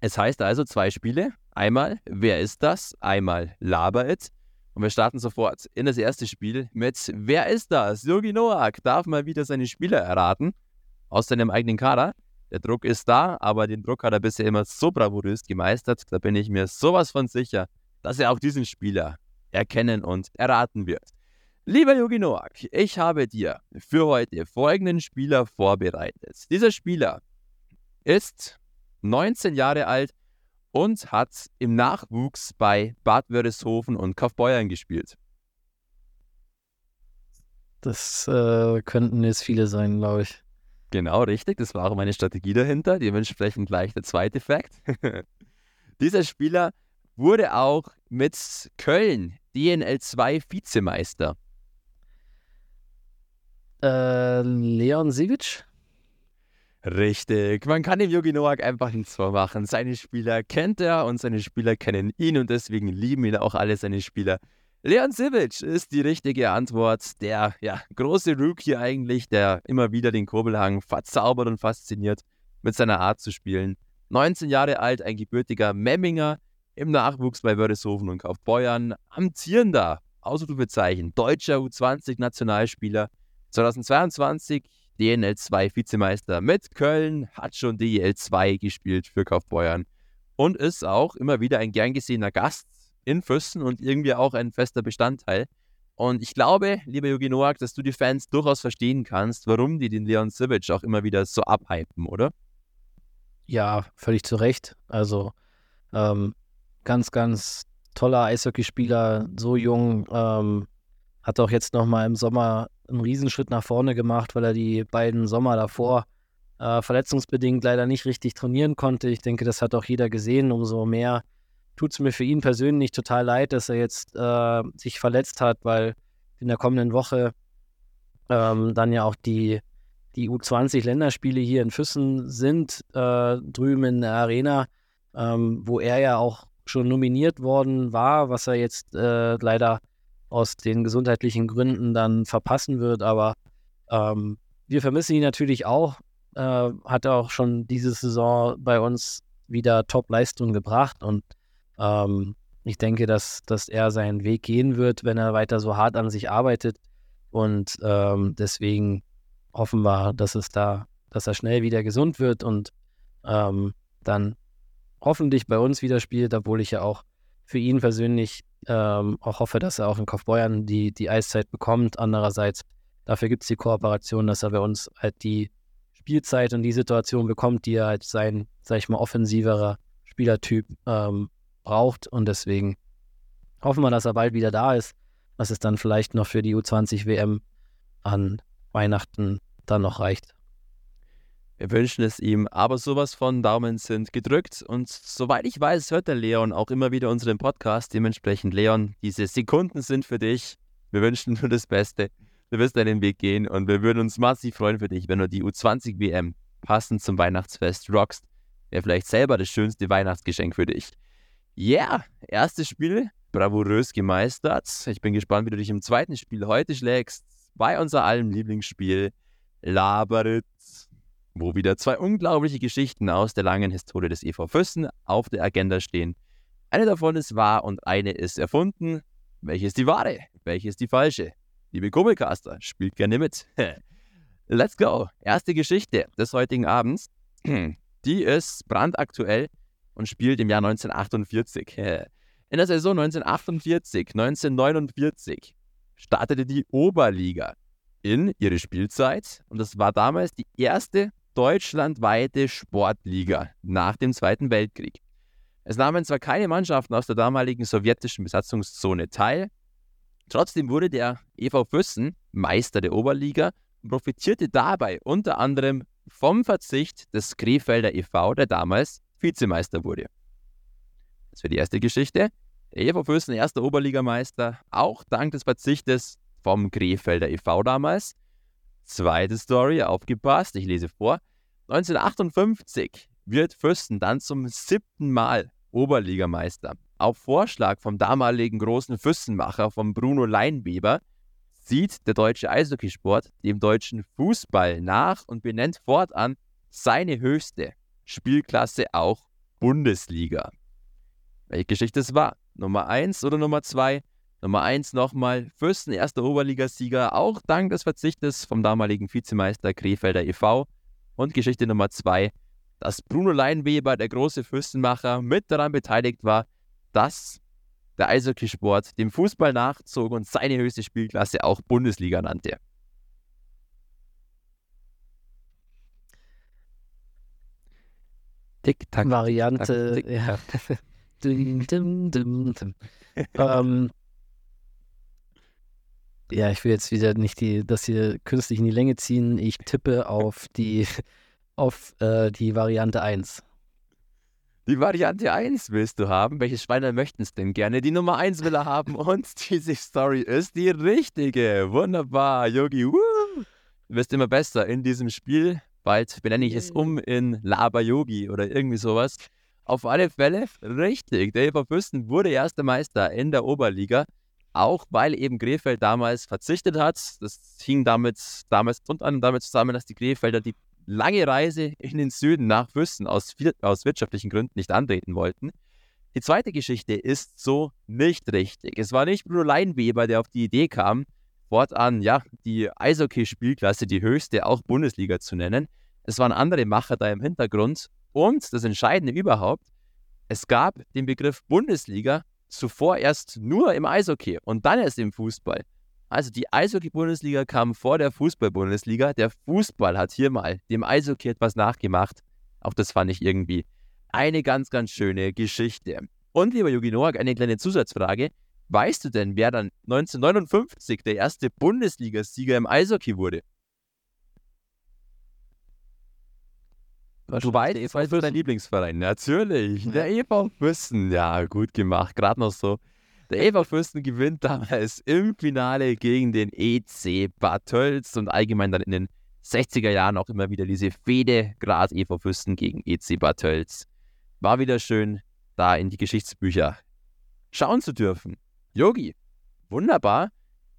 Es heißt also zwei Spiele. Einmal, wer ist das? Einmal, Laber It. Und wir starten sofort in das erste Spiel mit Wer ist das? Yogi Noak darf mal wieder seine Spieler erraten aus seinem eigenen Kader. Der Druck ist da, aber den Druck hat er bisher immer so bravourös gemeistert. Da bin ich mir sowas von sicher, dass er auch diesen Spieler erkennen und erraten wird. Lieber Yogi Noak, ich habe dir für heute folgenden Spieler vorbereitet. Dieser Spieler ist 19 Jahre alt und hat im Nachwuchs bei Bad Wörishofen und Kaufbeuern gespielt. Das äh, könnten jetzt viele sein, glaube ich. Genau, richtig. Das war auch meine Strategie dahinter. Dementsprechend gleich der zweite Fakt. <laughs> Dieser Spieler wurde auch mit Köln DNL 2 Vizemeister. Äh, Leon Sivic? Richtig. Man kann dem Yogi Noak einfach nichts vormachen. Seine Spieler kennt er und seine Spieler kennen ihn und deswegen lieben ihn auch alle seine Spieler. Leon Sivic ist die richtige Antwort. Der ja, große Rookie eigentlich, der immer wieder den Kurbelhang verzaubert und fasziniert mit seiner Art zu spielen. 19 Jahre alt, ein gebürtiger Memminger, im Nachwuchs bei Wörishofen und Kaufbeuern, amtierender, Ausrufezeichen, deutscher U20-Nationalspieler. 2022 DNL 2 Vizemeister mit Köln, hat schon DEL 2 gespielt für Kaufbeuern und ist auch immer wieder ein gern gesehener Gast in Füssen und irgendwie auch ein fester Bestandteil. Und ich glaube, lieber Jogi Noak, dass du die Fans durchaus verstehen kannst, warum die den Leon Sivic auch immer wieder so abhypen, oder? Ja, völlig zu Recht. Also ähm, ganz, ganz toller Eishockeyspieler, so jung, ähm, hat auch jetzt nochmal im Sommer einen Riesenschritt nach vorne gemacht, weil er die beiden Sommer davor äh, verletzungsbedingt leider nicht richtig trainieren konnte. Ich denke, das hat auch jeder gesehen. Umso mehr tut es mir für ihn persönlich total leid, dass er jetzt äh, sich verletzt hat, weil in der kommenden Woche ähm, dann ja auch die, die U20-Länderspiele hier in Füssen sind, äh, drüben in der Arena, ähm, wo er ja auch schon nominiert worden war, was er jetzt äh, leider aus den gesundheitlichen Gründen dann verpassen wird. Aber ähm, wir vermissen ihn natürlich auch. Äh, hat auch schon diese Saison bei uns wieder Top-Leistung gebracht und ähm, ich denke, dass, dass er seinen Weg gehen wird, wenn er weiter so hart an sich arbeitet. Und ähm, deswegen hoffen wir, dass es da, dass er schnell wieder gesund wird und ähm, dann hoffentlich bei uns wieder spielt, obwohl ich ja auch für ihn persönlich ähm, auch hoffe, dass er auch in Kaufbeuern die, die Eiszeit bekommt. Andererseits, dafür gibt es die Kooperation, dass er bei uns halt die Spielzeit und die Situation bekommt, die er halt sein, sag ich mal, offensiverer Spielertyp ähm, braucht. Und deswegen hoffen wir, dass er bald wieder da ist, dass es dann vielleicht noch für die U20 WM an Weihnachten dann noch reicht. Wir wünschen es ihm, aber sowas von Daumen sind gedrückt. Und soweit ich weiß, hört der Leon auch immer wieder unseren Podcast. Dementsprechend, Leon, diese Sekunden sind für dich. Wir wünschen nur das Beste. Du wirst deinen Weg gehen und wir würden uns massiv freuen für dich, wenn du die U20 WM passend zum Weihnachtsfest rockst. Wäre vielleicht selber das schönste Weihnachtsgeschenk für dich. Yeah, erstes Spiel bravourös gemeistert. Ich bin gespannt, wie du dich im zweiten Spiel heute schlägst. Bei unser allem Lieblingsspiel Laberit wo wieder zwei unglaubliche Geschichten aus der langen Historie des EV Füssen auf der Agenda stehen. Eine davon ist wahr und eine ist erfunden. Welche ist die wahre? Welche ist die falsche? Liebe Kurbelcaster, spielt gerne mit. <laughs> Let's go. Erste Geschichte des heutigen Abends. <clears throat> Die ist brandaktuell und spielt im Jahr 1948. <laughs> In der Saison 1948, 1949 startete die Oberliga in ihre Spielzeit und das war damals die erste deutschlandweite Sportliga nach dem Zweiten Weltkrieg. Es nahmen zwar keine Mannschaften aus der damaligen sowjetischen Besatzungszone teil, trotzdem wurde der EV Füssen Meister der Oberliga und profitierte dabei unter anderem vom Verzicht des Krefelder e.V., der damals Vizemeister wurde. Das wäre die erste Geschichte. Der EV Füssen, erster Oberligameister, auch dank des Verzichtes vom Krefelder e.V. damals. Zweite Story, aufgepasst, ich lese vor. 1958 wird Fürsten dann zum siebten Mal Oberligameister. Auf Vorschlag vom damaligen großen Fürstenmacher von Bruno Leinweber sieht der deutsche Eishockeysport dem deutschen Fußball nach und benennt fortan seine höchste Spielklasse auch Bundesliga. Welche Geschichte es war? Nummer 1 oder Nummer 2? Nummer 1 nochmal, Fürsten erster Oberligasieger, auch dank des Verzichtes vom damaligen Vizemeister Krefelder e.V. Und Geschichte Nummer 2, dass Bruno Leinweber, der große Fürstenmacher, mit daran beteiligt war, dass der Eishockeysport dem Fußball nachzog und seine höchste Spielklasse auch Bundesliga nannte. Tick-Tack. Variante, Tick, ja. <laughs> dum, dum, dum, ähm, ja, ich will jetzt wieder nicht die, das hier künstlich in die Länge ziehen. Ich tippe auf die, <laughs> auf äh, die Variante 1. Die Variante 1 willst du haben. Welches Schweiner möchten es denn gerne? Die Nummer 1 will er haben <laughs> und diese Story ist die richtige. Wunderbar, Yogi. Du wirst immer besser in diesem Spiel. Bald benenne ich es um in Laber Yogi oder irgendwie sowas. Auf alle Fälle richtig. Der Eva Fürsten wurde erster Meister in der Oberliga auch weil eben Krefeld damals verzichtet hat. Das hing damit, damals und an damit zusammen, dass die Krefelder die lange Reise in den Süden nach Füssen aus, aus wirtschaftlichen Gründen nicht antreten wollten. Die zweite Geschichte ist so nicht richtig. Es war nicht Bruno Leinweber, der auf die Idee kam, fortan ja die Eishockey-Spielklasse, die höchste, auch Bundesliga zu nennen. Es waren andere Macher da im Hintergrund. Und das Entscheidende überhaupt, es gab den Begriff Bundesliga zuvor erst nur im Eishockey und dann erst im Fußball. Also die Eishockey-Bundesliga kam vor der Fußball-Bundesliga. Der Fußball hat hier mal dem Eishockey etwas nachgemacht. Auch das fand ich irgendwie eine ganz, ganz schöne Geschichte. Und lieber Jogi Noak, eine kleine Zusatzfrage. Weißt du denn, wer dann 1959 der erste Bundesligasieger im Eishockey wurde? Du weißt, es war dein Lieblingsverein. Natürlich. Ja. Der EV Fürsten. Ja, gut gemacht. Gerade noch so. Der EV Fürsten gewinnt damals im Finale gegen den EC Bad Tölz und allgemein dann in den 60er Jahren auch immer wieder diese Fehde, gerade EV Fürsten gegen EC Bad Tölz. War wieder schön, da in die Geschichtsbücher schauen zu dürfen. Yogi, wunderbar.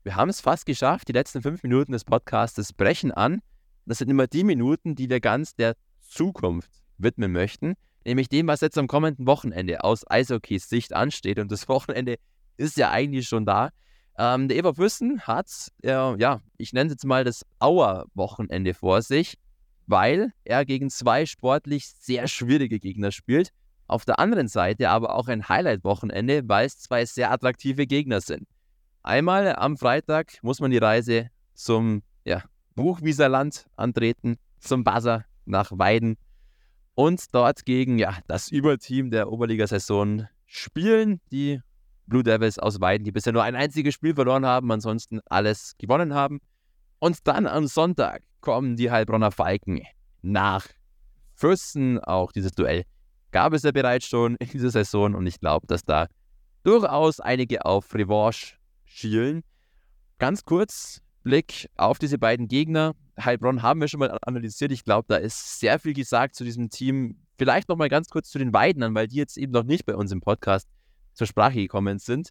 Wir haben es fast geschafft. Die letzten fünf Minuten des Podcasts brechen an. Das sind immer die Minuten, die wir ganz der Zukunft widmen möchten. Nämlich dem, was jetzt am kommenden Wochenende aus Eishockeys Sicht ansteht. Und das <laughs> Wochenende ist ja eigentlich schon da. Ähm, der Eva Füssen hat, äh, ja, ich nenne es jetzt mal das Auer-Wochenende vor sich, weil er gegen zwei sportlich sehr schwierige Gegner spielt. Auf der anderen Seite aber auch ein Highlight-Wochenende, weil es zwei sehr attraktive Gegner sind. Einmal am Freitag muss man die Reise zum ja, Buchwieserland antreten, zum Buzzer nach Weiden und dort gegen ja, das Überteam der Oberligasaison spielen. Die Blue Devils aus Weiden, die bisher nur ein einziges Spiel verloren haben, ansonsten alles gewonnen haben. Und dann am Sonntag kommen die Heilbronner Falken nach Fürsten. Auch dieses Duell gab es ja bereits schon in dieser Saison und ich glaube, dass da durchaus einige auf Revanche schielen. Ganz kurz Blick auf diese beiden Gegner. Heilbronn haben wir schon mal analysiert. Ich glaube, da ist sehr viel gesagt zu diesem Team. Vielleicht noch mal ganz kurz zu den Weidnern, weil die jetzt eben noch nicht bei uns im Podcast zur Sprache gekommen sind.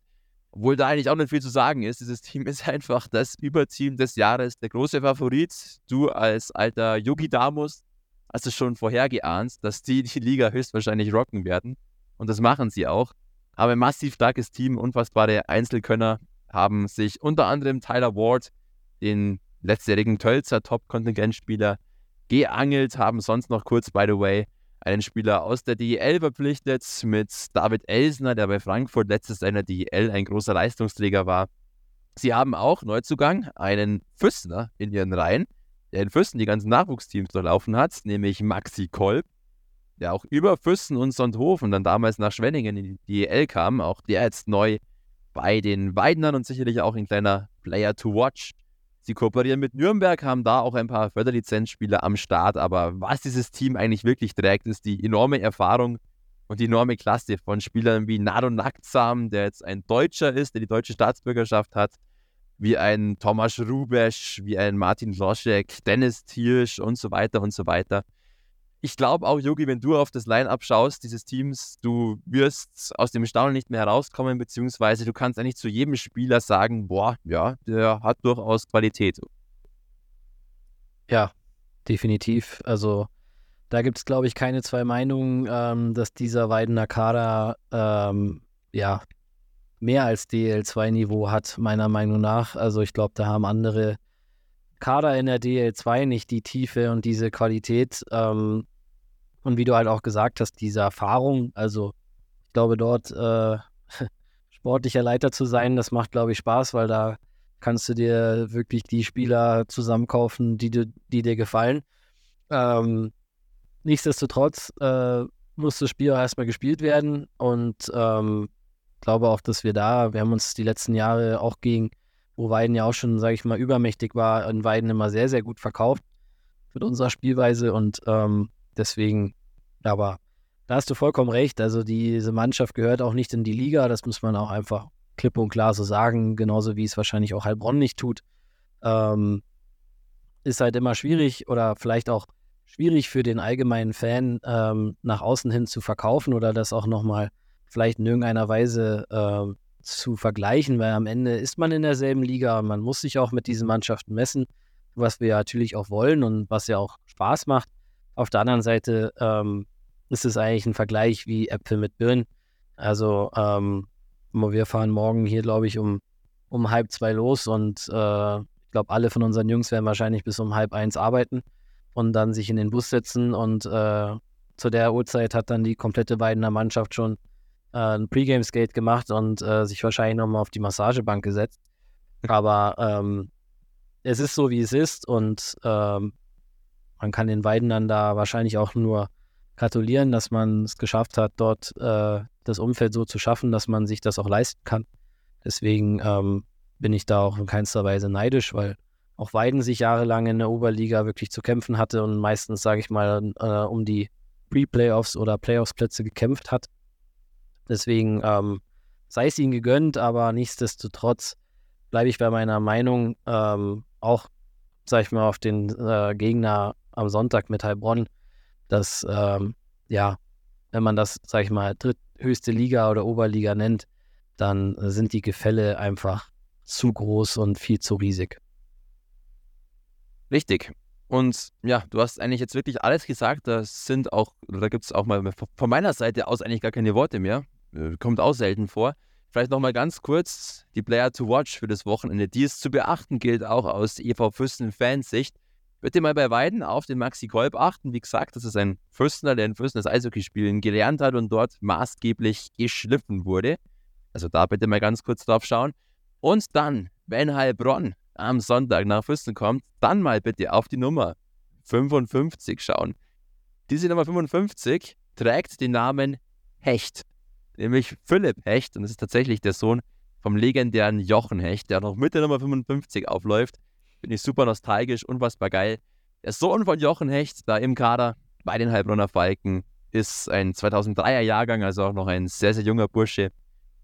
Obwohl da eigentlich auch nicht viel zu sagen ist. Dieses Team ist einfach das Überteam des Jahres, der große Favorit. Du als alter Yogi Damus hast es schon vorhergeahnt, dass die die Liga höchstwahrscheinlich rocken werden. Und das machen sie auch. Aber ein massiv starkes Team, unfassbare Einzelkönner haben sich unter anderem Tyler Ward, den letztjährigen Tölzer Top-Kontingentspieler, geangelt, haben sonst noch kurz, by the way, einen Spieler aus der DEL verpflichtet mit David Elsner, der bei Frankfurt letztes Jahr in der DEL ein großer Leistungsträger war. Sie haben auch Neuzugang, einen Füssner in ihren Reihen, der in Füssen die ganzen Nachwuchsteams durchlaufen hat, nämlich Maxi Kolb, der auch über Füssen und Sonthofen dann damals nach Schwenningen in die DEL kam, auch der jetzt neu bei den Weidenern und sicherlich auch ein kleiner Player to watch Sie kooperieren mit Nürnberg, haben da auch ein paar Förderlizenzspieler am Start. Aber was dieses Team eigentlich wirklich trägt, ist die enorme Erfahrung und die enorme Klasse von Spielern wie Nado Naktsam, der jetzt ein Deutscher ist, der die deutsche Staatsbürgerschaft hat, wie ein Tomasz Rubesch, wie ein Martin Loschek, Dennis Thiersch und so weiter und so weiter ich glaube auch, Yogi, wenn du auf das Line-Up schaust, dieses Teams, du wirst aus dem Staunen nicht mehr herauskommen, beziehungsweise du kannst eigentlich zu jedem Spieler sagen, boah, ja, der hat durchaus Qualität. Ja, definitiv. Also da gibt es, glaube ich, keine zwei Meinungen, ähm, dass dieser Weidener Kader ähm, ja mehr als DL2-Niveau hat, meiner Meinung nach. Also ich glaube, da haben andere Kader in der DL2 nicht die Tiefe und diese Qualität. Ähm, und wie du halt auch gesagt hast, diese Erfahrung, also ich glaube, dort äh, <laughs> sportlicher Leiter zu sein, das macht, glaube ich, Spaß, weil da kannst du dir wirklich die Spieler zusammenkaufen, die, die, die dir gefallen. Ähm, nichtsdestotrotz äh, muss das Spiel auch erstmal gespielt werden und ähm, glaube auch, dass wir da, wir haben uns die letzten Jahre auch gegen wo Weiden ja auch schon, sage ich mal, übermächtig war, in Weiden immer sehr, sehr gut verkauft mit unserer Spielweise und ähm, deswegen, aber da hast du vollkommen recht. Also diese Mannschaft gehört auch nicht in die Liga, das muss man auch einfach klipp und klar so sagen, genauso wie es wahrscheinlich auch Heilbronn nicht tut. Ähm, ist halt immer schwierig oder vielleicht auch schwierig für den allgemeinen Fan ähm, nach außen hin zu verkaufen oder das auch nochmal vielleicht in irgendeiner Weise äh, zu vergleichen, weil am Ende ist man in derselben Liga und man muss sich auch mit diesen Mannschaften messen, was wir natürlich auch wollen und was ja auch Spaß macht. Auf der anderen Seite ähm, ist es eigentlich ein Vergleich wie Äpfel mit Birnen. Also ähm, wir fahren morgen hier, glaube ich, um, um halb zwei los und äh, ich glaube, alle von unseren Jungs werden wahrscheinlich bis um halb eins arbeiten und dann sich in den Bus setzen und äh, zu der Uhrzeit hat dann die komplette Weidener Mannschaft schon ein Pre-Game-Skate gemacht und äh, sich wahrscheinlich nochmal auf die Massagebank gesetzt. Aber ähm, es ist so, wie es ist und ähm, man kann den beiden dann da wahrscheinlich auch nur gratulieren, dass man es geschafft hat, dort äh, das Umfeld so zu schaffen, dass man sich das auch leisten kann. Deswegen ähm, bin ich da auch in keinster Weise neidisch, weil auch Weiden sich jahrelang in der Oberliga wirklich zu kämpfen hatte und meistens, sage ich mal, äh, um die Pre-Playoffs oder Playoffs-Plätze gekämpft hat. Deswegen ähm, sei es ihnen gegönnt, aber nichtsdestotrotz bleibe ich bei meiner Meinung, ähm, auch, sag ich mal, auf den äh, Gegner am Sonntag mit Heilbronn, dass, ähm, ja, wenn man das, sag ich mal, dritthöchste Liga oder Oberliga nennt, dann sind die Gefälle einfach zu groß und viel zu riesig. Richtig. Und ja, du hast eigentlich jetzt wirklich alles gesagt. Da sind auch, da gibt es auch mal von meiner Seite aus eigentlich gar keine Worte mehr. Äh, kommt auch selten vor. Vielleicht nochmal ganz kurz die Player to Watch für das Wochenende, die es zu beachten gilt, auch aus EV Fürsten-Fansicht. Bitte mal bei Weiden auf den Maxi Kolb achten. Wie gesagt, das ist ein Fürstner, der in Fürsten das Eishockeyspielen gelernt hat und dort maßgeblich geschliffen wurde. Also da bitte mal ganz kurz drauf schauen. Und dann, wenn Heilbronn am Sonntag nach Fürsten kommt, dann mal bitte auf die Nummer 55 schauen. Diese Nummer 55 trägt den Namen Hecht nämlich Philipp Hecht. Und das ist tatsächlich der Sohn vom legendären Jochen Hecht, der noch mit der Nummer 55 aufläuft. Bin ich super nostalgisch, unfassbar geil. Der Sohn von Jochen Hecht, da im Kader bei den Heilbronner Falken, ist ein 2003er Jahrgang, also auch noch ein sehr, sehr junger Bursche.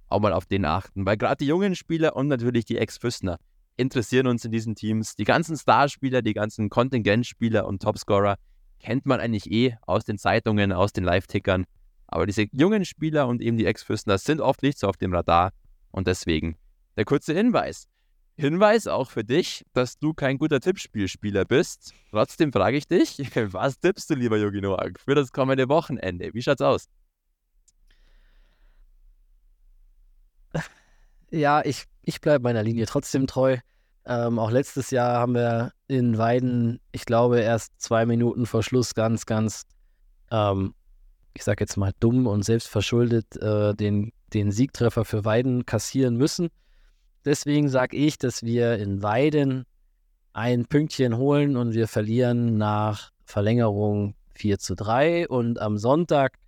Auch mal auf den achten, weil gerade die jungen Spieler und natürlich die Ex-Füßner interessieren uns in diesen Teams. Die ganzen Starspieler, die ganzen Kontingentspieler und Topscorer kennt man eigentlich eh aus den Zeitungen, aus den Live-Tickern. Aber diese jungen Spieler und eben die Ex-Fürstner sind oft nicht so auf dem Radar. Und deswegen der kurze Hinweis. Hinweis auch für dich, dass du kein guter Tippspielspieler bist. Trotzdem frage ich dich, <laughs> was tippst du, lieber Yogi Noak, für das kommende Wochenende? Wie schaut's aus? Ja, ich, ich bleibe meiner Linie trotzdem treu. Ähm, auch letztes Jahr haben wir in Weiden, ich glaube, erst zwei Minuten vor Schluss ganz, ganz ähm, ich sage jetzt mal dumm und selbstverschuldet, äh, den, den Siegtreffer für Weiden kassieren müssen. Deswegen sage ich, dass wir in Weiden ein Pünktchen holen und wir verlieren nach Verlängerung 4 zu 3. Und am Sonntag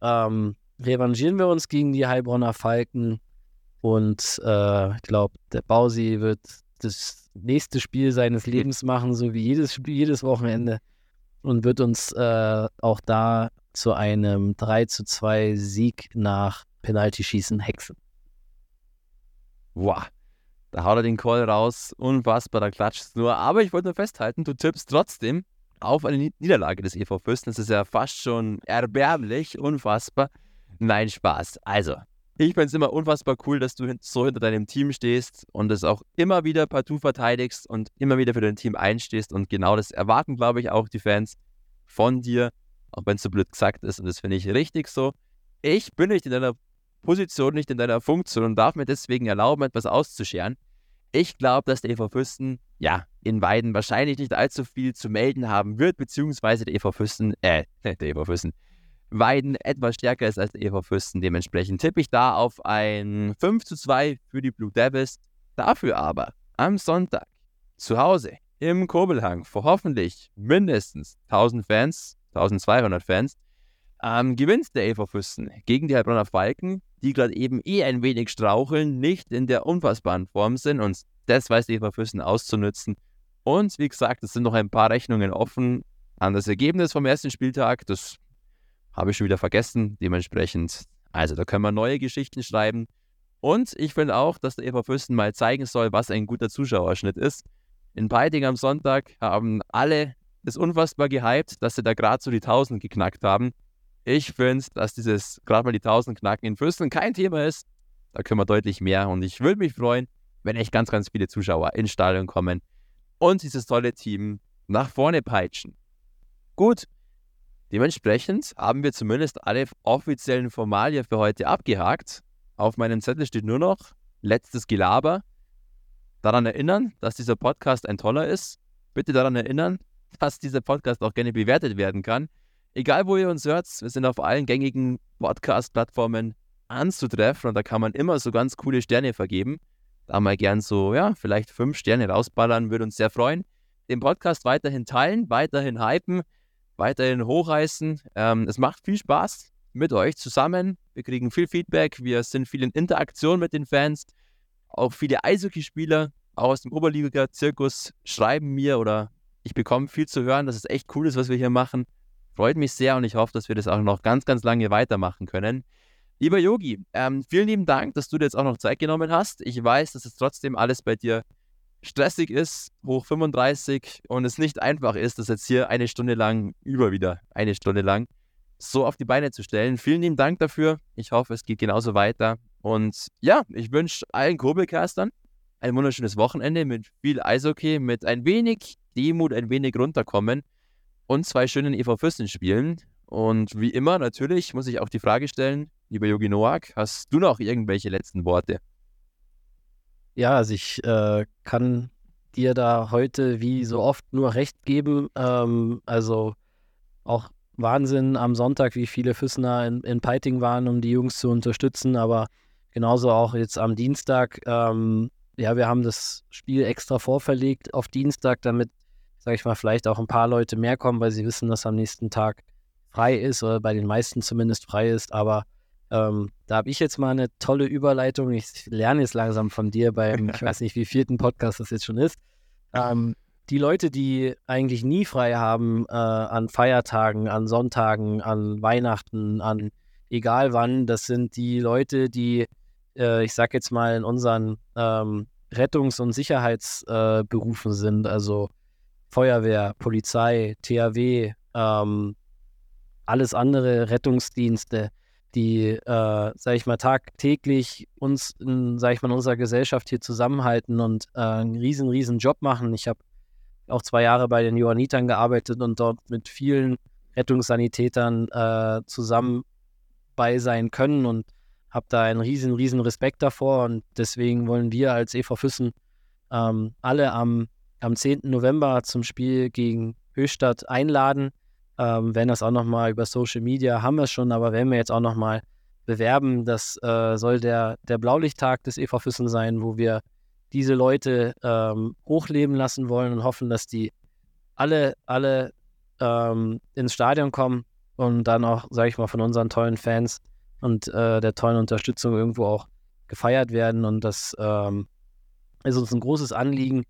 ähm, revanchieren wir uns gegen die Heilbronner Falken. Und äh, ich glaube, der Bausi wird das nächste Spiel seines Lebens machen, so wie jedes jedes Wochenende. Und wird uns äh, auch da zu einem 3 zu 2 Sieg nach Penaltyschießen hexen. Wow, da haut er den Call raus. Unfassbar, da klatscht es nur. Aber ich wollte nur festhalten, du tippst trotzdem auf eine Niederlage des EV Fürsten. Das ist ja fast schon erbärmlich, unfassbar. Nein, Spaß. Also, ich finde es immer unfassbar cool, dass du so hinter deinem Team stehst und es auch immer wieder partout verteidigst und immer wieder für dein Team einstehst. Und genau das erwarten, glaube ich, auch die Fans von dir auch wenn es so blöd gesagt ist. Und das finde ich richtig so. Ich bin nicht in deiner Position, nicht in deiner Funktion und darf mir deswegen erlauben, etwas auszuscheren. Ich glaube, dass der EV Fürsten, ja, in Weiden wahrscheinlich nicht allzu viel zu melden haben wird, beziehungsweise der EV Fürsten, äh, <laughs> der EV Fürsten, Weiden etwas stärker ist als der EV Fürsten. Dementsprechend tippe ich da auf ein 5 zu 2 für die Blue Devils. Dafür aber am Sonntag zu Hause im Kobelhang vor hoffentlich mindestens 1000 Fans 1200 Fans, ähm, gewinnt der EV Füssen gegen die Heilbronner Falken, die gerade eben eh ein wenig straucheln, nicht in der unfassbaren Form sind und das weiß der EV Füssen auszunutzen. Und wie gesagt, es sind noch ein paar Rechnungen offen an das Ergebnis vom ersten Spieltag. Das habe ich schon wieder vergessen. Dementsprechend, also da können wir neue Geschichten schreiben. Und ich finde auch, dass der EV Füssen mal zeigen soll, was ein guter Zuschauerschnitt ist. In Peiting am Sonntag haben alle ist unfassbar gehypt, dass sie da gerade so die 1000 geknackt haben. Ich finde, dass dieses gerade mal die 1000 knacken in Fürsten kein Thema ist. Da können wir deutlich mehr und ich würde mich freuen, wenn echt ganz, ganz viele Zuschauer ins Stadion kommen und dieses tolle Team nach vorne peitschen. Gut, dementsprechend haben wir zumindest alle offiziellen Formalien für heute abgehakt. Auf meinem Zettel steht nur noch letztes Gelaber. Daran erinnern, dass dieser Podcast ein toller ist. Bitte daran erinnern, dass dieser Podcast auch gerne bewertet werden kann. Egal, wo ihr uns hört, wir sind auf allen gängigen Podcast-Plattformen anzutreffen und da kann man immer so ganz coole Sterne vergeben. Da mal gern so, ja, vielleicht fünf Sterne rausballern, würde uns sehr freuen. Den Podcast weiterhin teilen, weiterhin hypen, weiterhin hochreißen. Ähm, es macht viel Spaß mit euch zusammen. Wir kriegen viel Feedback, wir sind viel in Interaktion mit den Fans. Auch viele Eishockeyspieler aus dem Oberliga-Zirkus schreiben mir oder ich bekomme viel zu hören, dass es echt cool ist, was wir hier machen. Freut mich sehr und ich hoffe, dass wir das auch noch ganz, ganz lange weitermachen können. Lieber Yogi, ähm, vielen lieben Dank, dass du dir jetzt auch noch Zeit genommen hast. Ich weiß, dass es trotzdem alles bei dir stressig ist, hoch 35 und es nicht einfach ist, das jetzt hier eine Stunde lang, über wieder eine Stunde lang, so auf die Beine zu stellen. Vielen lieben Dank dafür. Ich hoffe, es geht genauso weiter. Und ja, ich wünsche allen Kurbelcastern ein wunderschönes Wochenende mit viel Eishockey, mit ein wenig Demut, ein wenig runterkommen und zwei schönen EV Fürsten spielen. Und wie immer, natürlich muss ich auch die Frage stellen, lieber Yogi Noak, hast du noch irgendwelche letzten Worte? Ja, also ich äh, kann dir da heute wie so oft nur recht geben. Ähm, also auch Wahnsinn am Sonntag, wie viele Füssener in, in Peiting waren, um die Jungs zu unterstützen, aber genauso auch jetzt am Dienstag. Ähm, ja, wir haben das Spiel extra vorverlegt auf Dienstag, damit, sage ich mal, vielleicht auch ein paar Leute mehr kommen, weil sie wissen, dass am nächsten Tag frei ist oder bei den meisten zumindest frei ist. Aber ähm, da habe ich jetzt mal eine tolle Überleitung. Ich lerne jetzt langsam von dir beim, <laughs> ich weiß nicht, wie vierten Podcast das jetzt schon ist. Ähm, die Leute, die eigentlich nie frei haben äh, an Feiertagen, an Sonntagen, an Weihnachten, an egal wann, das sind die Leute, die, äh, ich sag jetzt mal, in unseren ähm, Rettungs- und Sicherheitsberufen äh, sind, also Feuerwehr, Polizei, THW, ähm, alles andere Rettungsdienste, die, äh, sag ich mal, tagtäglich uns, in, sag ich mal, in unserer Gesellschaft hier zusammenhalten und äh, einen riesen, riesen Job machen. Ich habe auch zwei Jahre bei den Johannitern gearbeitet und dort mit vielen Rettungssanitätern äh, zusammen bei sein können und habe da einen riesen, riesen Respekt davor und deswegen wollen wir als EV Füssen ähm, alle am, am 10. November zum Spiel gegen Höchstadt einladen. Ähm, werden das auch nochmal über Social Media, haben wir es schon, aber werden wir jetzt auch nochmal bewerben. Das äh, soll der, der Blaulichttag des EV Füssen sein, wo wir diese Leute ähm, hochleben lassen wollen und hoffen, dass die alle, alle ähm, ins Stadion kommen und dann auch, sage ich mal, von unseren tollen Fans und äh, der tollen Unterstützung irgendwo auch gefeiert werden. Und das ähm, ist uns ein großes Anliegen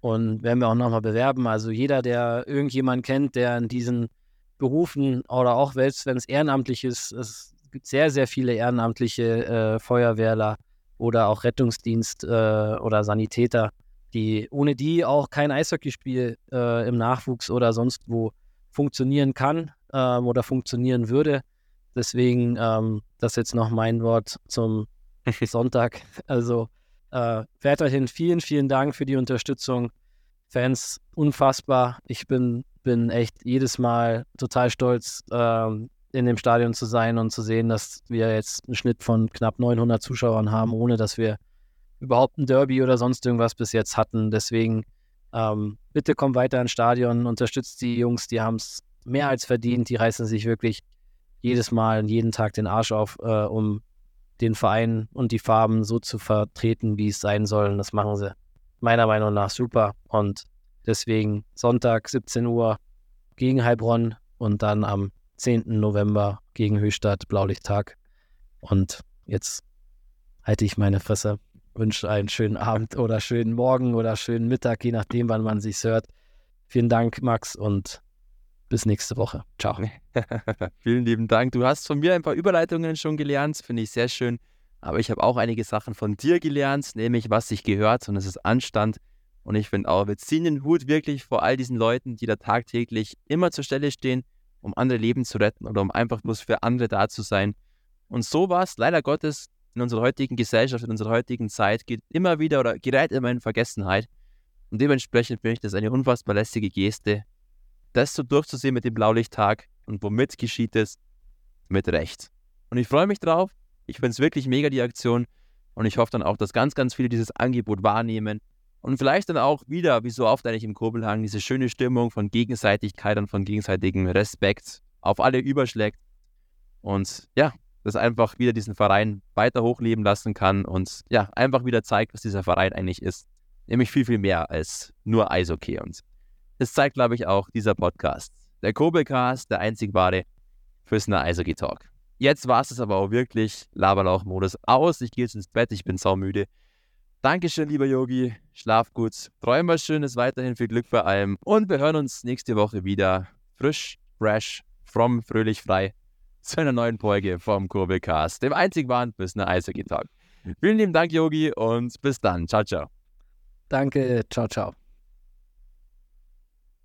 und werden wir auch nochmal bewerben. Also jeder, der irgendjemanden kennt, der in diesen Berufen oder auch wenn es ehrenamtlich ist, es gibt sehr, sehr viele ehrenamtliche äh, Feuerwehrler, oder auch Rettungsdienst äh, oder Sanitäter, die ohne die auch kein Eishockeyspiel äh, im Nachwuchs oder sonst wo funktionieren kann ähm, oder funktionieren würde. Deswegen ähm, das jetzt noch mein Wort zum <laughs> Sonntag. Also äh, weiterhin vielen, vielen Dank für die Unterstützung. Fans, unfassbar. Ich bin, bin echt jedes Mal total stolz, ähm, in dem Stadion zu sein und zu sehen, dass wir jetzt einen Schnitt von knapp 900 Zuschauern haben, ohne dass wir überhaupt ein Derby oder sonst irgendwas bis jetzt hatten. Deswegen ähm, bitte kommt weiter ins Stadion, unterstützt die Jungs, die haben es mehr als verdient, die reißen sich wirklich jedes Mal und jeden Tag den Arsch auf, äh, um den Verein und die Farben so zu vertreten, wie es sein soll. Und das machen sie meiner Meinung nach super. Und deswegen Sonntag 17 Uhr gegen Heilbronn und dann am 10. November gegen Höchstadt, Blaulichttag. Und jetzt halte ich meine Fresse, wünsche einen schönen Abend oder schönen Morgen oder schönen Mittag, je nachdem, wann man sich hört. Vielen Dank, Max, und bis nächste Woche. Ciao. <laughs> Vielen lieben Dank. Du hast von mir ein paar Überleitungen schon gelernt, finde ich sehr schön. Aber ich habe auch einige Sachen von dir gelernt, nämlich was sich gehört und das ist Anstand. Und ich finde auch, wir ziehen den Hut wirklich vor all diesen Leuten, die da tagtäglich immer zur Stelle stehen, um andere Leben zu retten oder um einfach bloß für andere da zu sein. Und sowas, leider Gottes, in unserer heutigen Gesellschaft, in unserer heutigen Zeit, geht immer wieder oder gerät immer in Vergessenheit. Und dementsprechend finde ich das eine unfassbar lästige Geste, das so durchzusehen mit dem Blaulichttag. Und womit geschieht es? Mit Recht. Und ich freue mich drauf. Ich finde es wirklich mega, die Aktion. Und ich hoffe dann auch, dass ganz, ganz viele dieses Angebot wahrnehmen und vielleicht dann auch wieder, wie so oft eigentlich im Kobelhang, diese schöne Stimmung von Gegenseitigkeit und von gegenseitigem Respekt auf alle überschlägt. Und ja, das einfach wieder diesen Verein weiter hochleben lassen kann und ja, einfach wieder zeigt, was dieser Verein eigentlich ist. Nämlich viel, viel mehr als nur Eishockey. Und das zeigt, glaube ich, auch dieser Podcast. Der Kobelcast, der einzig wahre Füßner Eishockey Talk. Jetzt war es aber auch wirklich. Laberlauch-Modus aus. Ich gehe jetzt ins Bett. Ich bin saumüde. Dankeschön, lieber Yogi. Schlaf gut. Träum was Schönes weiterhin. Viel Glück bei allem. Und wir hören uns nächste Woche wieder. Frisch, fresh, from, fröhlich, frei. Zu einer neuen Folge vom Kurbelcast, dem einzig wahren Business Eishockey Talk. Vielen lieben Dank, Yogi, und bis dann. Ciao, ciao. Danke. Ciao, ciao.